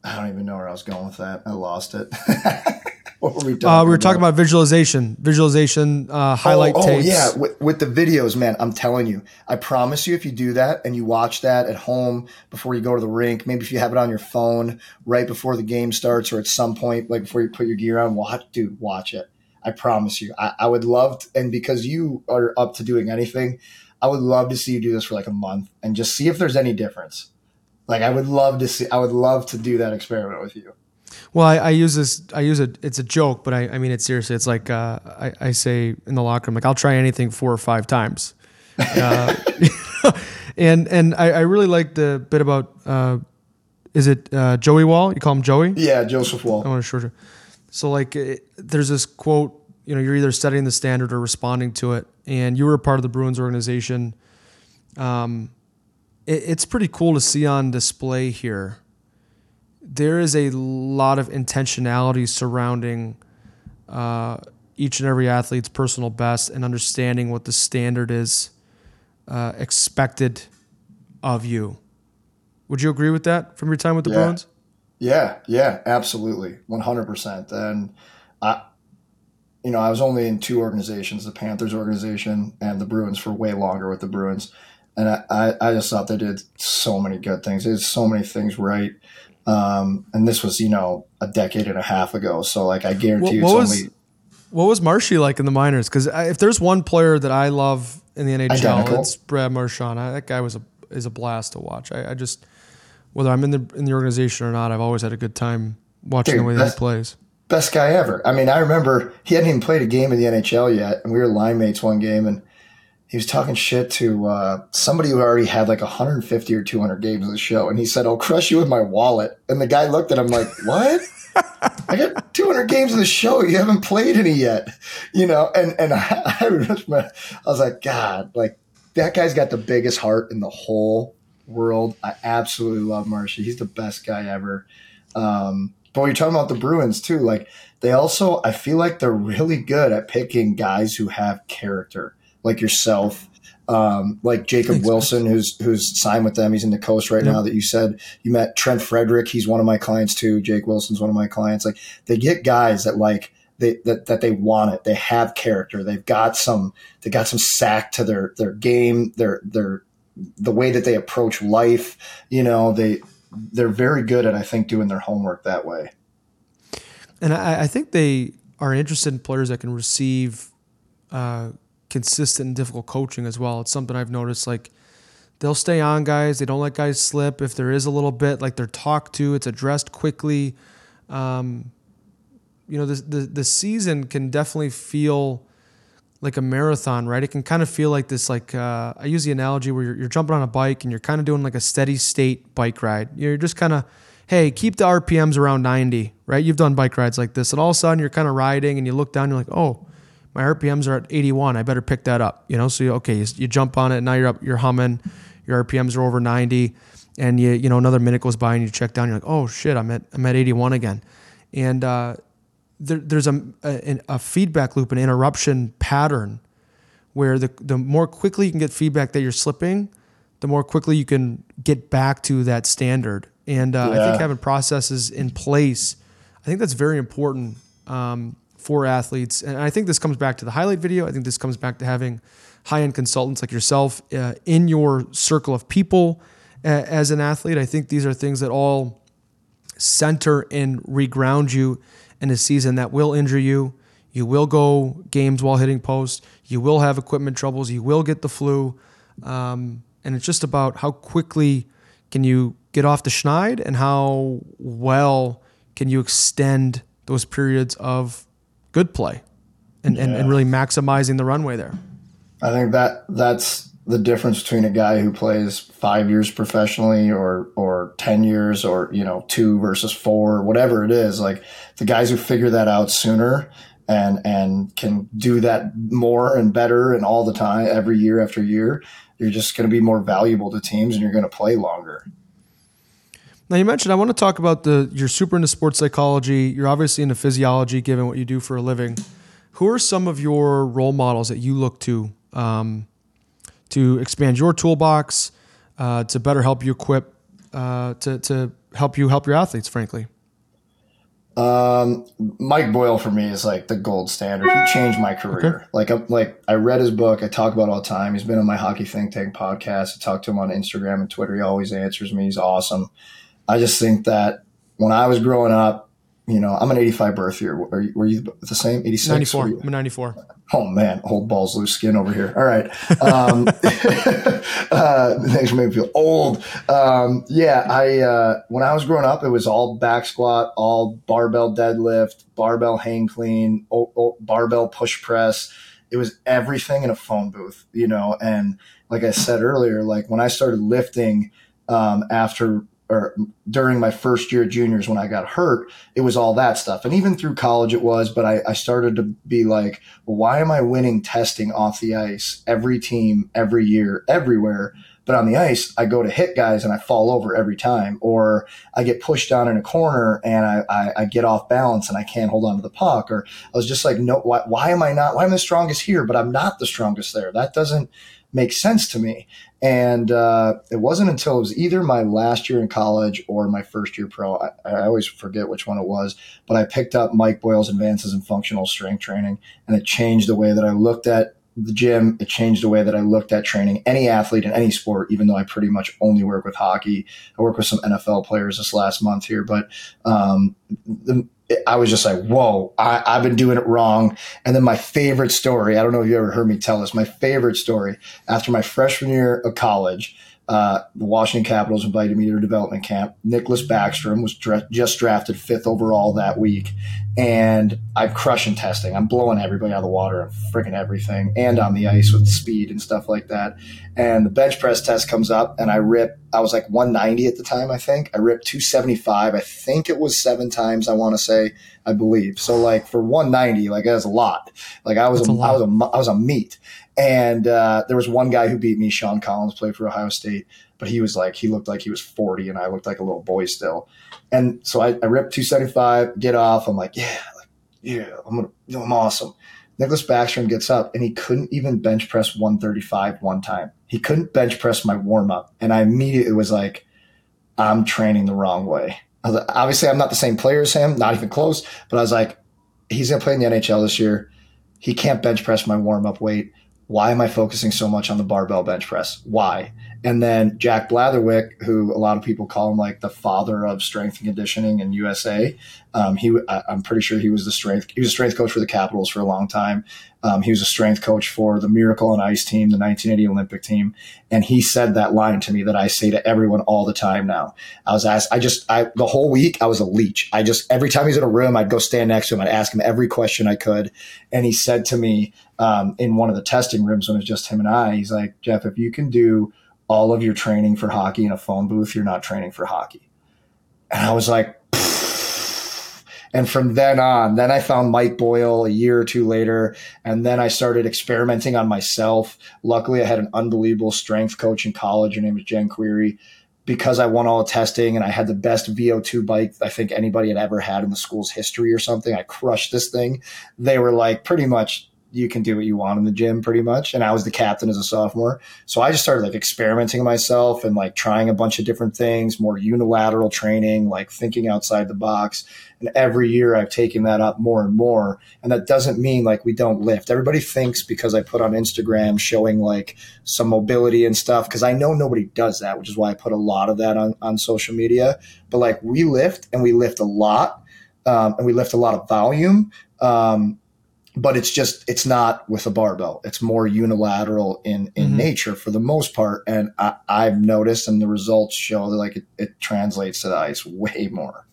I don't even know where I was going with that. I lost it. what were we talking? Uh, we were about? talking about visualization, visualization, uh, highlight oh, oh, tapes. yeah, with, with, the videos, man. I'm telling you, I promise you, if you do that and you watch that at home before you go to the rink, maybe if you have it on your phone right before the game starts or at some point, like before you put your gear on, watch, dude, watch it. I promise you, I, I would love, to, and because you are up to doing anything, I would love to see you do this for like a month and just see if there's any difference. Like I would love to see, I would love to do that experiment with you. Well, I, I, use this. I use it. It's a joke, but I, I mean it seriously. It's like uh, I, I, say in the locker room, like I'll try anything four or five times. Uh, and and I, I, really like the bit about uh, is it uh, Joey Woll? You call him Joey? Yeah, Joseph Woll. I want to short. You. So like, it, there's this quote. You know, you're either setting the standard or responding to it. And you were a part of the Bruins organization. Um, it's pretty cool to see on display here there is a lot of intentionality surrounding uh, each and every athlete's personal best and understanding what the standard is uh, expected of you. Would you agree with that from your time with the yeah. Bruins? Yeah, yeah, absolutely, one hundred percent. And I, you know, I was only in two organizations: the Panthers organization and the Bruins for way longer with the Bruins. And I, I just thought they did so many good things. They did so many things right. Um, and this was, you know, a decade and a half ago. So like, I guarantee what, what was, only, what was Marshy like in the minors? Cause if there's one player that I love in the NHL, identical. it's Brad Marchand. I, that guy was a, is a blast to watch. I, I, just, whether I'm in the, in the organization or not, I've always had a good time watching Dude, the way that he plays. Best guy ever. I mean, I remember he hadn't even played a game in the NHL yet. And we were line mates one game and he was talking shit to uh, somebody who already had like 150 or 200 games of the show, and he said, "I'll crush you with my wallet." And the guy looked at him like, "What?" I got 200 games of the show. You haven't played any yet, you know. And and I, I was like, God, like that guy's got the biggest heart in the whole world. I absolutely love Marshy. He's the best guy ever. Um, but when you're talking about the Bruins too, like they also, I feel like they're really good at picking guys who have character like yourself, Um, like Jacob Thanks, Wilson, man. who's who's signed with them. He's in the coast right yep. now. That you said you met Trent Frederic. He's one of my clients too. Jake Wilson's one of my clients. Like they get guys that like they, that, that they want it. They have character. They've got some, they got some sack to their, their game, their, their, the way that they approach life. You know, they, they're very good at, I think, doing their homework that way. And I, I think they are interested in players that can receive uh, consistent and difficult coaching as well. It's something I've noticed. Like they'll stay on guys. They don't let guys slip. If there is a little bit, like they're talked to, it's addressed quickly. Um, you know, the, the, the season can definitely feel like a marathon, right? It can kind of feel like this, like, uh, I use the analogy where you're, you're jumping on a bike and you're kind of doing like a steady state bike ride. You're just kind of, hey, keep the RPMs around 90, right? You've done bike rides like this. And all of a sudden you're kind of riding and you look down, you're like, oh, my RPMs are at 81. I better pick that up, you know? So, you, okay, you, you jump on it. Now you're up, you're humming. Your RPMs are over 90. And you, you know, another minute goes by and you check down. You're like, oh shit, I'm at, I'm at 81 again. And, uh, there, there's a, a, a, feedback loop, an interruption pattern where the, the more quickly you can get feedback that you're slipping, the more quickly you can get back to that standard. And uh, yeah. I think having processes in place, I think that's very important um, for athletes. And I think this comes back to the highlight video. I think this comes back to having high end consultants like yourself uh, in your circle of people uh, as an athlete. I think these are things that all center and reground you in a season that will injure you. You will go games while hitting post. You will have equipment troubles. You will get the flu. Um, and it's just about how quickly can you get off the schneid and how well can you extend those periods of good play and, yeah. and, and really maximizing the runway there. I think that that's the difference between a guy who plays five years professionally or or ten years or you know two versus four whatever it is like the guys who figure that out sooner and and can do that more and better and all the time every year after year you're just going to be more valuable to teams and you're going to play longer now you mentioned I want to talk about the you're super into sports psychology you're obviously into physiology given what you do for a living who are some of your role models that you look to um, to expand your toolbox, uh, to better help you equip, uh, to, to help you help your athletes, frankly? Um, Mike Boyle for me is like the gold standard. He changed my career. Okay. Like, I'm, like I read his book. I talk about all the time. He's been on my hockey think tank podcast. I talk to him on Instagram and Twitter. He always answers me. He's awesome. I just think that when I was growing up, you know, I'm an 85 birth year. Were you, were you the same? 86? 94. I'm 94. Oh man, old balls, loose skin over here. All right. Um, uh, for making me feel old. Um, yeah, I, uh, when I was growing up, it was all back squat, all barbell deadlift, barbell hang clean, o- o- barbell push press. It was everything in a phone booth, you know, and like I said earlier, like when I started lifting, um, after or during my first year juniors when I got hurt, it was all that stuff. And even through college it was, but I, I started to be like, well, why am I winning testing off the ice every team, every year, everywhere? But on the ice, I go to hit guys and I fall over every time, or I get pushed down in a corner and I, I, I get off balance and I can't hold on to the puck. Or I was just like, no, why, why am I not? Why am I the strongest here, but I'm not the strongest there? That doesn't make sense to me. And uh, it wasn't until it was either my last year in college or my first year pro. I, I, always forget which one it was, but I picked up Mike Boyle's Advances in Functional Strength Training, and it changed the way that I looked at the gym. It changed the way that I looked at training any athlete in any sport, even though I pretty much only work with hockey. I work with some NFL players this last month here, but um, the, I was just like, whoa, I, have been doing it wrong. And then my favorite story, I don't know if you ever heard me tell this, my favorite story after my freshman year of college, uh, the Washington Capitals invited me to their development camp. Nicklas Backstrom was dra- just drafted fifth overall that week. And I'm crushing testing. I'm blowing everybody out of the water and freaking everything and on the ice with speed and stuff like that. And the bench press test comes up and I rip, I was like 190 at the time, I think. I ripped 275. I think it was seven times, I want to say, I believe. So like for 190, like that's a lot. Like I was, a, a I was a, I was a meat. And uh, there was one guy who beat me, Sean Collins, played for Ohio State, but he was like, he looked like he was 40 and I looked like a little boy still. And so I, I ripped 275, get off. I'm like, yeah, like, yeah, I'm gonna, I'm awesome. Nicklas Backstrom gets up and he couldn't even bench press 135 one time. He couldn't bench press my warm up. And I immediately was like, I'm training the wrong way. Like, obviously, I'm not the same player as him, not even close, but I was like, he's going to play in the NHL this year. He can't bench press my warm up weight. Why am I focusing so much on the barbell bench press? Why? And then Jack Blatherwick, who a lot of people call him like the father of strength and conditioning in USA. Um, he, I'm pretty sure he was the strength. He was a strength coach for the Capitals for a long time. Um, he was a strength coach for the Miracle on Ice team, the 1980 Olympic team, and he said that line to me that I say to everyone all the time. Now, I was asked. I just, I the whole week I was a leech. I just every time he's in a room, I'd go stand next to him. I'd ask him every question I could, and he said to me um, in one of the testing rooms when it was just him and I, he's like, Jeff, if you can do all of your training for hockey in a phone booth, you're not training for hockey. And I was like, and from then on, then I found Mike Boyle a year or two later. And then I started experimenting on myself. Luckily, I had an unbelievable strength coach in college. Her name was Jen Query. Because I won all the testing and I had the best VO2 bike I think anybody had ever had in the school's history or something, I crushed this thing. They were like, pretty much, you can do what you want in the gym pretty much. And I was the captain as a sophomore. So I just started like experimenting myself and like trying a bunch of different things, more unilateral training, like thinking outside the box. And every year I've taken that up more and more. And that doesn't mean like we don't lift. Everybody thinks because I put on Instagram showing like some mobility and stuff, because I know nobody does that, which is why I put a lot of that on, on social media. But like we lift and we lift a lot. Um, and we lift a lot of volume. Um, but it's just it's not with a barbell. It's more unilateral in in mm-hmm. nature for the most part. And I, have noticed and the results show that like it, it, translates to the ice way more.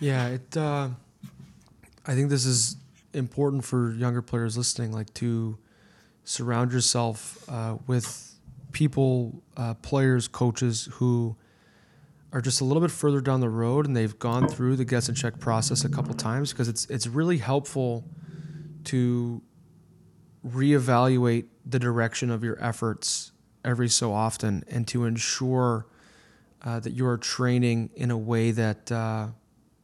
Yeah it uh, i think this is important for younger players listening like to surround yourself uh, with people uh, players coaches who are just a little bit further down the road and they've gone through the guess and check process a couple times because it's it's really helpful to reevaluate the direction of your efforts every so often and to ensure uh, that you are training in a way that uh,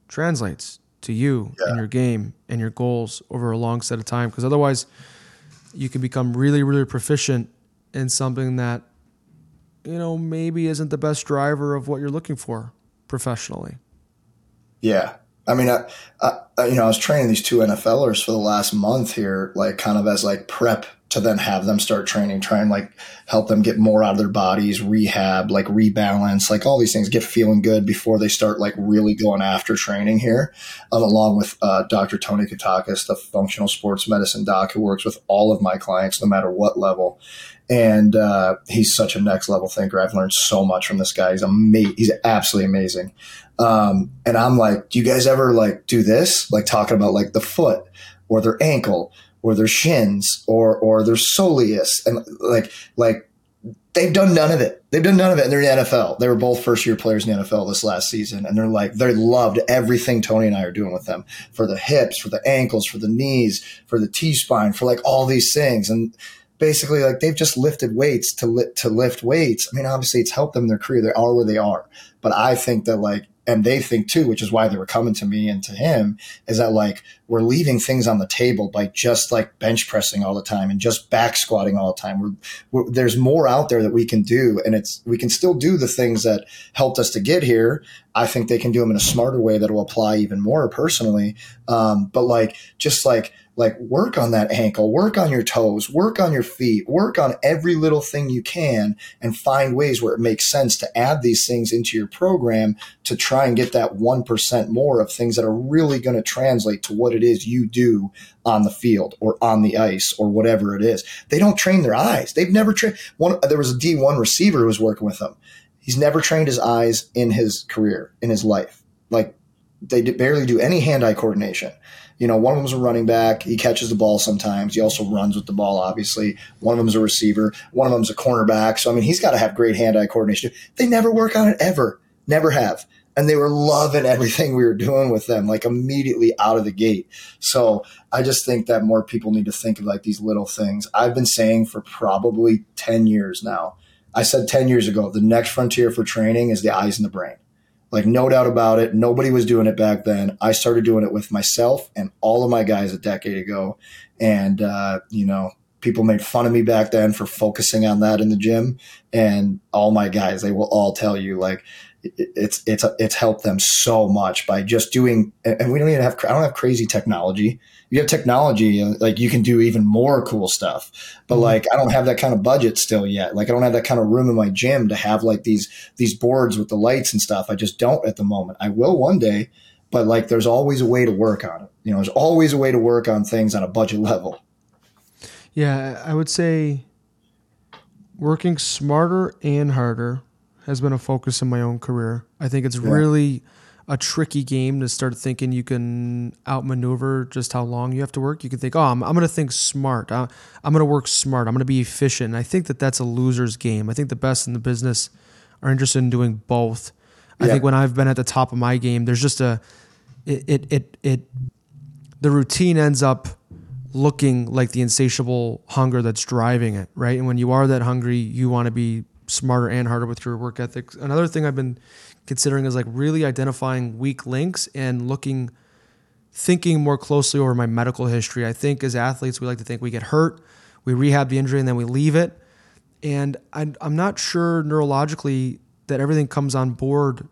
translates to you yeah. and your game and your goals over a long set of time because otherwise you can become really really proficient in something that you know, maybe isn't the best driver of what you're looking for professionally. Yeah. I mean, I, I, you know, I was training these two NFLers for the last month here, like kind of as like prep to then have them start training, try and like help them get more out of their bodies, rehab, like rebalance, like all these things, get feeling good before they start like really going after training here. Um, along with uh, Dr. Tony Katakis, the functional sports medicine doc who works with all of my clients, no matter what level and uh, he's such a next level thinker. I've learned so much from this guy. He's amazing. He's absolutely amazing. Um, and I'm like, do you guys ever like do this? Like talking about like the foot or their ankle or their shins or or their soleus and like like they've done none of it. They've done none of it. And they're in the NFL. They were both first year players in the NFL this last season. And they're like, they loved everything Tony and I are doing with them for the hips, for the ankles, for the knees, for the T spine, for like all these things. And basically like they've just lifted weights to li- to lift weights. I mean, obviously it's helped them in their career. They are where they are. But I think that like and they think too, which is why they were coming to me and to him, is that like we're leaving things on the table by just like bench pressing all the time and just back squatting all the time. We're, we're, there's more out there that we can do, and it's we can still do the things that helped us to get here. I think they can do them in a smarter way that will apply even more personally. Um, but like just like like work on that ankle, work on your toes, work on your feet, work on every little thing you can and find ways where it makes sense to add these things into your program to try and get that 1% more of things that are really going to translate to what it is you do on the field or on the ice or whatever it is. They don't train their eyes. They've never trained one. There was a D1 receiver who was working with them. He's never trained his eyes in his career, in his life. Like they barely do any hand eye coordination. You know, one of them's a running back. He catches the ball sometimes. He also runs with the ball, obviously. One of them's a receiver. One of them's a cornerback. So, I mean, he's got to have great hand eye coordination. They never work on it ever. Never have. And they were loving everything we were doing with them, like immediately out of the gate. So I just think that more people need to think of like these little things. I've been saying for probably 10 years now. I said 10 years ago, the next frontier for training is the eyes and the brain. Like, no doubt about it. Nobody was doing it back then. I started doing it with myself and all of my guys a decade ago. And, uh, you know, people made fun of me back then for focusing on that in the gym. And all my guys, they will all tell you, like, it's it's it's helped them so much by just doing and we don't even have I don't have crazy technology you have technology like you can do even more cool stuff. But mm-hmm. like i don't have that kind of budget still yet. Like i don't have that kind of room in my gym to have like these these boards with the lights and stuff. I just don't at the moment. I will one day but like there's always a way to work on it. You know there's always a way to work on things on a budget level. Yeah i would say working smarter and harder has been a focus in my own career. I think it's yeah. really a tricky game to start thinking you can outmaneuver just how long you have to work. You can think, oh, I'm, I'm going to think smart. I, I'm going to work smart. I'm going to be efficient. And I think that that's a loser's game. I think the best in the business are interested in doing both. I think when I've been at the top of my game, there's just a, it, it, it, it, the routine ends up looking like the insatiable hunger that's driving it, right? And when you are that hungry, you want to be smarter and harder with your work ethic. Another thing I've been considering is like really identifying weak links and looking thinking more closely over my medical history. I think as athletes, we like to think we get hurt, we rehab the injury, and then we leave it. And I'm not sure neurologically that everything comes on board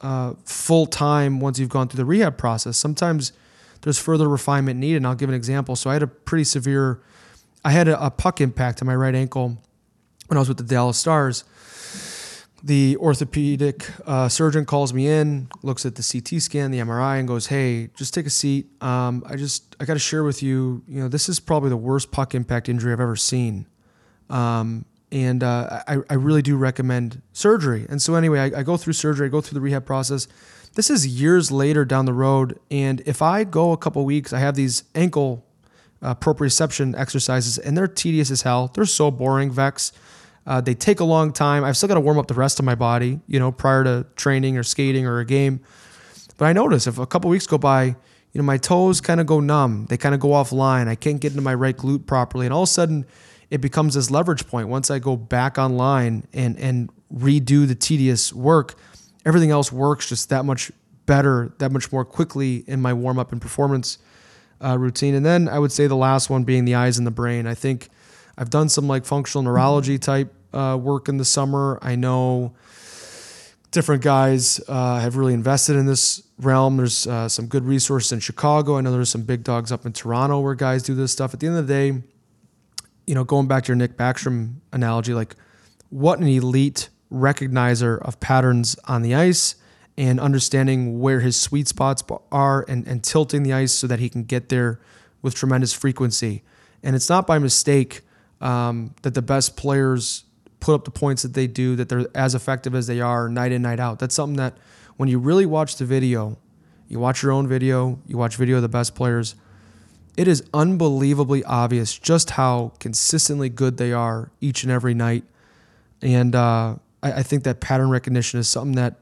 uh, full time once you've gone through the rehab process. Sometimes there's further refinement needed. And I'll give an example. So I had a pretty severe, I had a, a puck impact on my right ankle when I was with the Dallas Stars the orthopedic uh, surgeon calls me in, looks at the CT scan, the MRI, and goes, "Hey, just take a seat. Um, I just I got to share with you. You know, this is probably the worst puck impact injury I've ever seen, um, and uh, I, I really do recommend surgery." And so anyway, I, I go through surgery, I go through the rehab process. This is years later down the road, and if I go a couple weeks, I have these ankle uh, proprioception exercises, and they're tedious as hell. They're so boring, Vex. Uh, they take a long time. I've still got to warm up the rest of my body, you know, prior to training or skating or a game. But I notice if a couple weeks go by, you know, my toes kind of go numb. They kind of go offline. I can't get into my right glute properly. And all of a sudden, it becomes this leverage point. Once I go back online and, and redo the tedious work, everything else works just that much better, that much more quickly in my warm up and performance uh, routine. And then I would say the last one being the eyes and the brain. I think I've done some like functional neurology type uh, work in the summer. I know different guys uh, have really invested in this realm. There's uh, some good resources in Chicago. I know there's some big dogs up in Toronto where guys do this stuff. At the end of the day, you know, going back to your Nick Backstrom analogy, like what an elite recognizer of patterns on the ice and understanding where his sweet spots are and, and tilting the ice so that he can get there with tremendous frequency. And it's not by mistake um, that the best players put up the points that they do, that they're as effective as they are night in, night out. That's something that when you really watch the video, you watch your own video, you watch video of the best players, it is unbelievably obvious just how consistently good they are each and every night. And uh, I, I think that pattern recognition is something that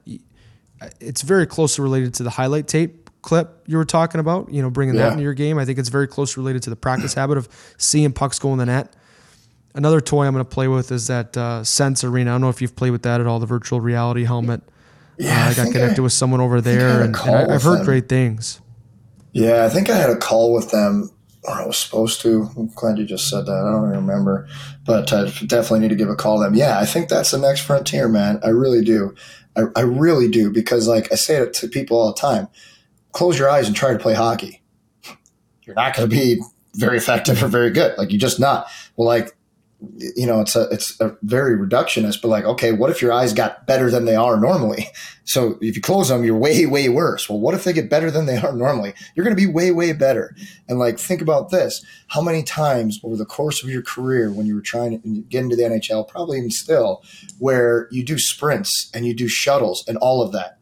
it's very closely related to the highlight tape clip you were talking about, you know, bringing yeah. that into your game. I think it's very closely related to the practice habit of seeing pucks go in the net. Another toy I'm going to play with is that uh, Sense Arena. I don't know if you've played with that at all, the virtual reality helmet. Yeah, uh, I, got connected I, with someone over there, and, and I, have heard them. great things. Yeah, I think I had a call with them, or I was supposed to. I'm glad you just said that. I don't even remember, but I definitely need to give a call to them. Yeah, I think that's the next frontier, man. I really do. I, I really do because, like I say it to people all the time: close your eyes and try to play hockey. You're not going to be very effective or very good. Like you're just not. Well, like you know, it's a it's a very reductionist, but like, okay, what if your eyes got better than they are normally? So if you close them, you're way way worse. Well, what if they get better than they are normally? You're going to be way way better. And like, think about this: how many times over the course of your career, when you were trying to get into the NHL, probably even still, where you do sprints and you do shuttles and all of that.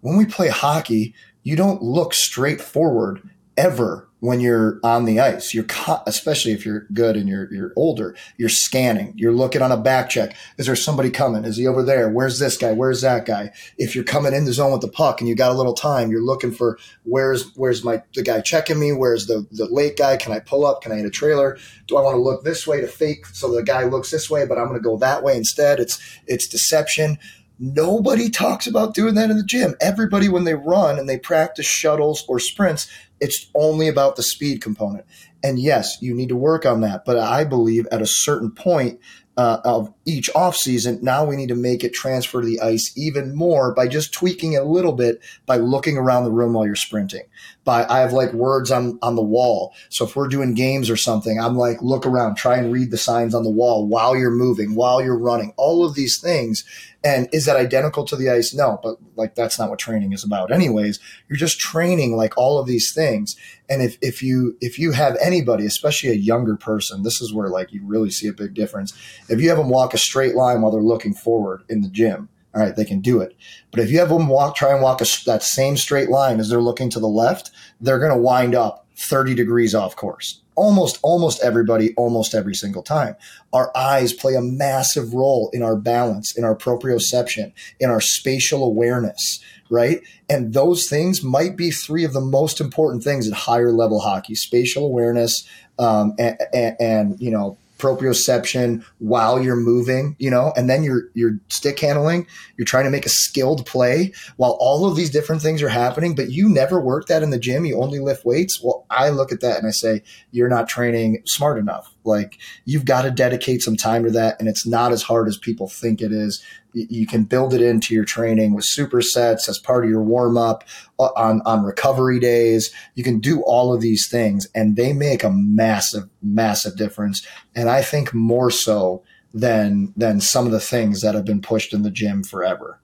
When we play hockey, you don't look straight forward ever when you're on the ice. You're especially if you're good and you're you're older. You're scanning. You're looking on a back check. Is there somebody coming? Is he over there? Where's this guy? Where's that guy? If you're coming in the zone with the puck and you got a little time, you're looking for where's where's my the guy checking me? Where's the the late guy? Can I pull up? Can I hit a trailer? Do I want to look this way to fake so the guy looks this way, but I'm going to go that way instead? It's it's deception Nobody talks about doing that in the gym. Everybody, when they run and they practice shuttles or sprints, it's only about the speed component. And yes, you need to work on that. But I believe at a certain point, uh, of each offseason, now we need to make it transfer to the ice even more by just tweaking it a little bit by looking around the room while you're sprinting. By I have like words on on the wall. So if we're doing games or something, I'm like look around, try and read the signs on the wall while you're moving, while you're running. All of these things. And is that identical to the ice? No, but like that's not what training is about anyways. You're just training like all of these things. And if if you if you have anybody, especially a younger person, this is where like you really see a big difference if you have them walk a straight line while they're looking forward in the gym, all right, they can do it. But if you have them walk, try and walk a, that same straight line as they're looking to the left, they're going to wind up 30 degrees off course. Almost, almost everybody, almost every single time. Our eyes play a massive role in our balance, in our proprioception, in our spatial awareness, right? And those things might be three of the most important things at higher level hockey: spatial awareness, um, and, and, and you know proprioception while you're moving, you know, and then you're you're stick handling, you're trying to make a skilled play while all of these different things are happening, but you never work that in the gym, you only lift weights. Well, I look at that and I say, you're not training smart enough. Like you've got to dedicate some time to that and it's not as hard as people think it is you can build it into your training with supersets as part of your warm up uh, on, on recovery days. You can do all of these things and they make a massive, massive difference. And I think more so than, than some of the things that have been pushed in the gym forever.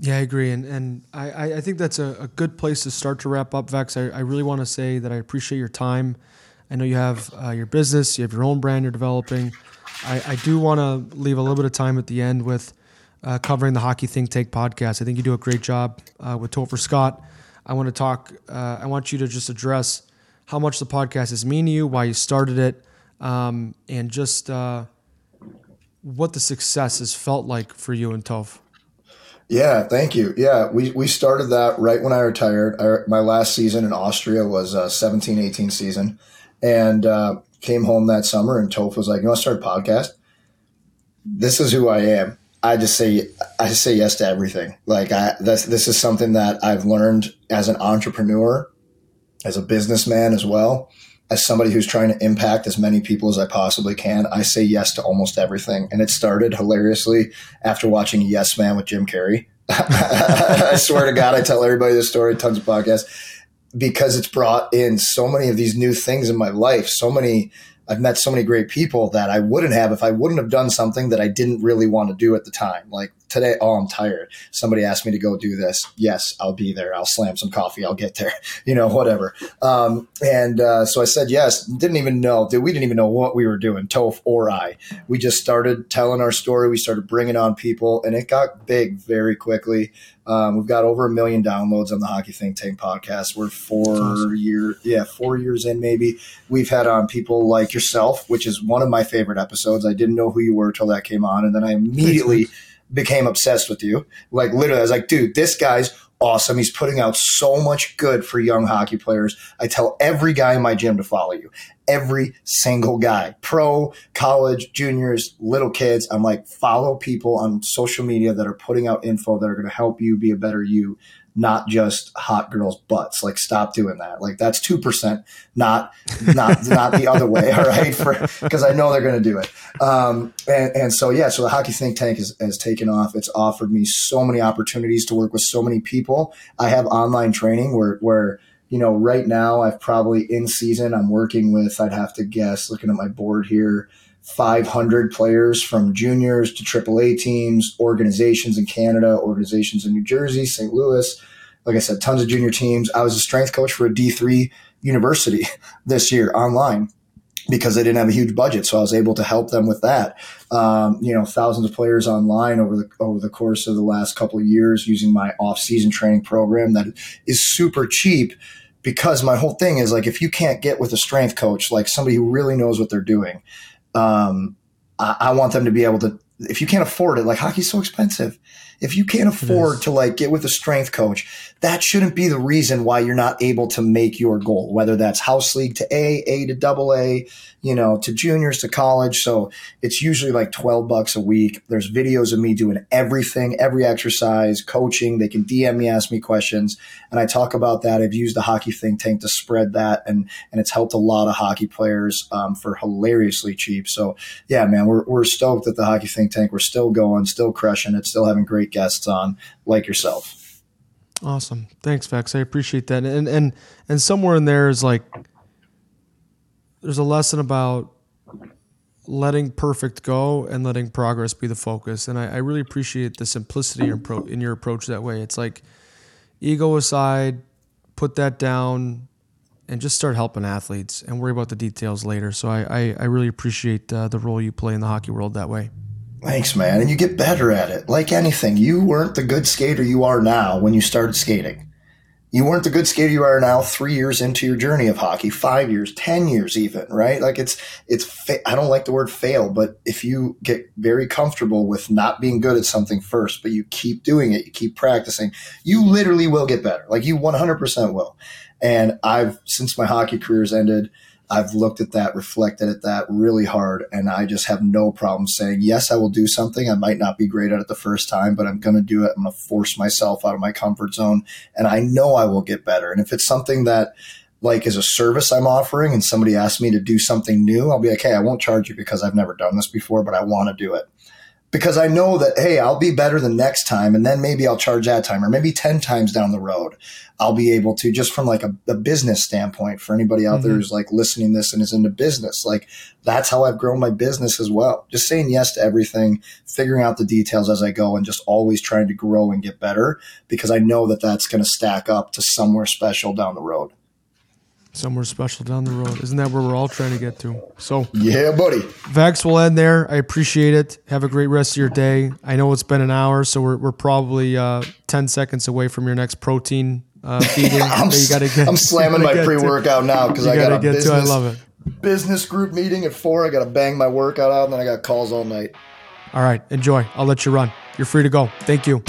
Yeah, I agree. And, and I, I think that's a, a good place to start to wrap up, Vex. I, I really want to say that I appreciate your time. I know you have uh, your business, you have your own brand you're developing. I, I do want to leave a little bit of time at the end with uh, covering the Hockey Think Tank podcast. I think you do a great job uh, with Topher Scott. I want to talk. Uh, I want you to just address how much the podcast has mean to you, why you started it, um, and just uh, what the success has felt like for you and Toph. Yeah, thank you. Yeah, we, we started that right when I retired. I, my last season in Austria was a 17 18 season. And uh, came home that summer and Toph was like, "You want to start a podcast?" This is who I am. I just say I just say yes to everything. Like I this this is something that I've learned as an entrepreneur, as a businessman as well, as somebody who's trying to impact as many people as I possibly can. I say yes to almost everything, and it started hilariously after watching Yes Man with Jim Carrey. I swear to God, I tell everybody this story, tons of podcasts because it's brought in so many of these new things in my life, so many I've met so many great people that I wouldn't have if I wouldn't have done something that I didn't really want to do at the time. Like today, oh, I'm tired. Somebody asked me to go do this. Yes, I'll be there. I'll slam some coffee. I'll get there, you know, whatever. Um, and uh, so I said yes. Didn't even know, we didn't even know what we were doing, Toph or I. We just started telling our story. We started bringing on people, and it got big very quickly. Um, we've got over a million downloads on the Hockey Think Tank podcast. We're four awesome. year, yeah, four years in maybe. We've had on people like yourself, which is one of my favorite episodes. I didn't know who you were till that came on, and then I immediately became obsessed with you. Like literally, I was like, dude, this guy's awesome. He's putting out so much good for young hockey players. I tell every guy in my gym to follow you. Every single guy, pro, college, juniors, little kids. I'm like, follow people on social media that are putting out info that are going to help you be a better you not just hot girls' butts. Like, stop doing that. Like, that's two percent, not not not the other way. All right, because I know they're going to do it. Um, and, and so yeah, so the hockey think tank has, has taken off. It's offered me so many opportunities to work with so many people. I have online training where where you know right now I've probably in season I'm working with I'd have to guess looking at my board here 500 players from juniors to AAA teams, organizations in Canada, organizations in New Jersey, St. Louis. Like I said, tons of junior teams. I was a strength coach for a D3 university this year online because they didn't have a huge budget. So I was able to help them with that. Um, you know, thousands of players online over the over the course of the last couple of years using my off season training program that is super cheap because my whole thing is like if you can't get with a strength coach, like somebody who really knows what they're doing, um, I, I, want them to be able to if you can't afford it, like hockey's so expensive. If you can't afford to like get with a strength coach, that shouldn't be the reason why you're not able to make your goal, whether that's house league to A, A to double A, you know, to juniors to college. So it's usually like 12 bucks a week. There's videos of me doing everything, every exercise, coaching. They can DM me, ask me questions. And I talk about that. I've used the hockey think tank to spread that and, and it's helped a lot of hockey players um, for hilariously cheap. So yeah, man, we're, we're stoked at the hockey think tank. We're still going, still crushing it, still having great guests on like yourself. Awesome. Thanks, Vex. I appreciate that. And and and somewhere in there is like there's a lesson about letting perfect go and letting progress be the focus. And I, I really appreciate the simplicity in your approach that way. It's like ego aside, put that down, and just start helping athletes and worry about the details later. So I, I, I really appreciate uh, the role you play in the hockey world that way. Thanks, man. And you get better at it. Like anything, you weren't the good skater you are now when you started skating. You weren't the good skater you are now three years into your journey of hockey, five years, 10 years even, right? Like it's, it's, fa- I don't like the word fail, but if you get very comfortable with not being good at something first, but you keep doing it, you keep practicing, you literally will get better. Like you 100% will. And I've, since my hockey career has ended, I've looked at that, reflected at that really hard, and I just have no problem saying, yes, I will do something. I might not be great at it the first time, but I'm going to do it. I'm going to force myself out of my comfort zone, and I know I will get better. And if it's something that, like, is a service I'm offering and somebody asks me to do something new, I'll be like, hey, I won't charge you because I've never done this before, but I want to do it because I know that, hey, I'll be better the next time. And then maybe I'll charge that time or maybe 10 times down the road. I'll be able to just from like a, a business standpoint for anybody out mm-hmm. there who's like listening this and is into business. Like that's how I've grown my business as well. Just saying yes to everything, figuring out the details as I go and just always trying to grow and get better because I know that that's going to stack up to somewhere special down the road somewhere special down the road. Isn't that where we're all trying to get to? So yeah, buddy. Vex will end there. I appreciate it. Have a great rest of your day. I know it's been an hour, so we're we're probably uh, ten seconds away from your next protein uh, feeding. I'm, you gotta get, I'm slamming my pre workout now because I got to get business, to. I love it. Business group meeting at four. I got to bang my workout out, and then I got calls all night. All right, enjoy. I'll let you run. You're free to go. Thank you.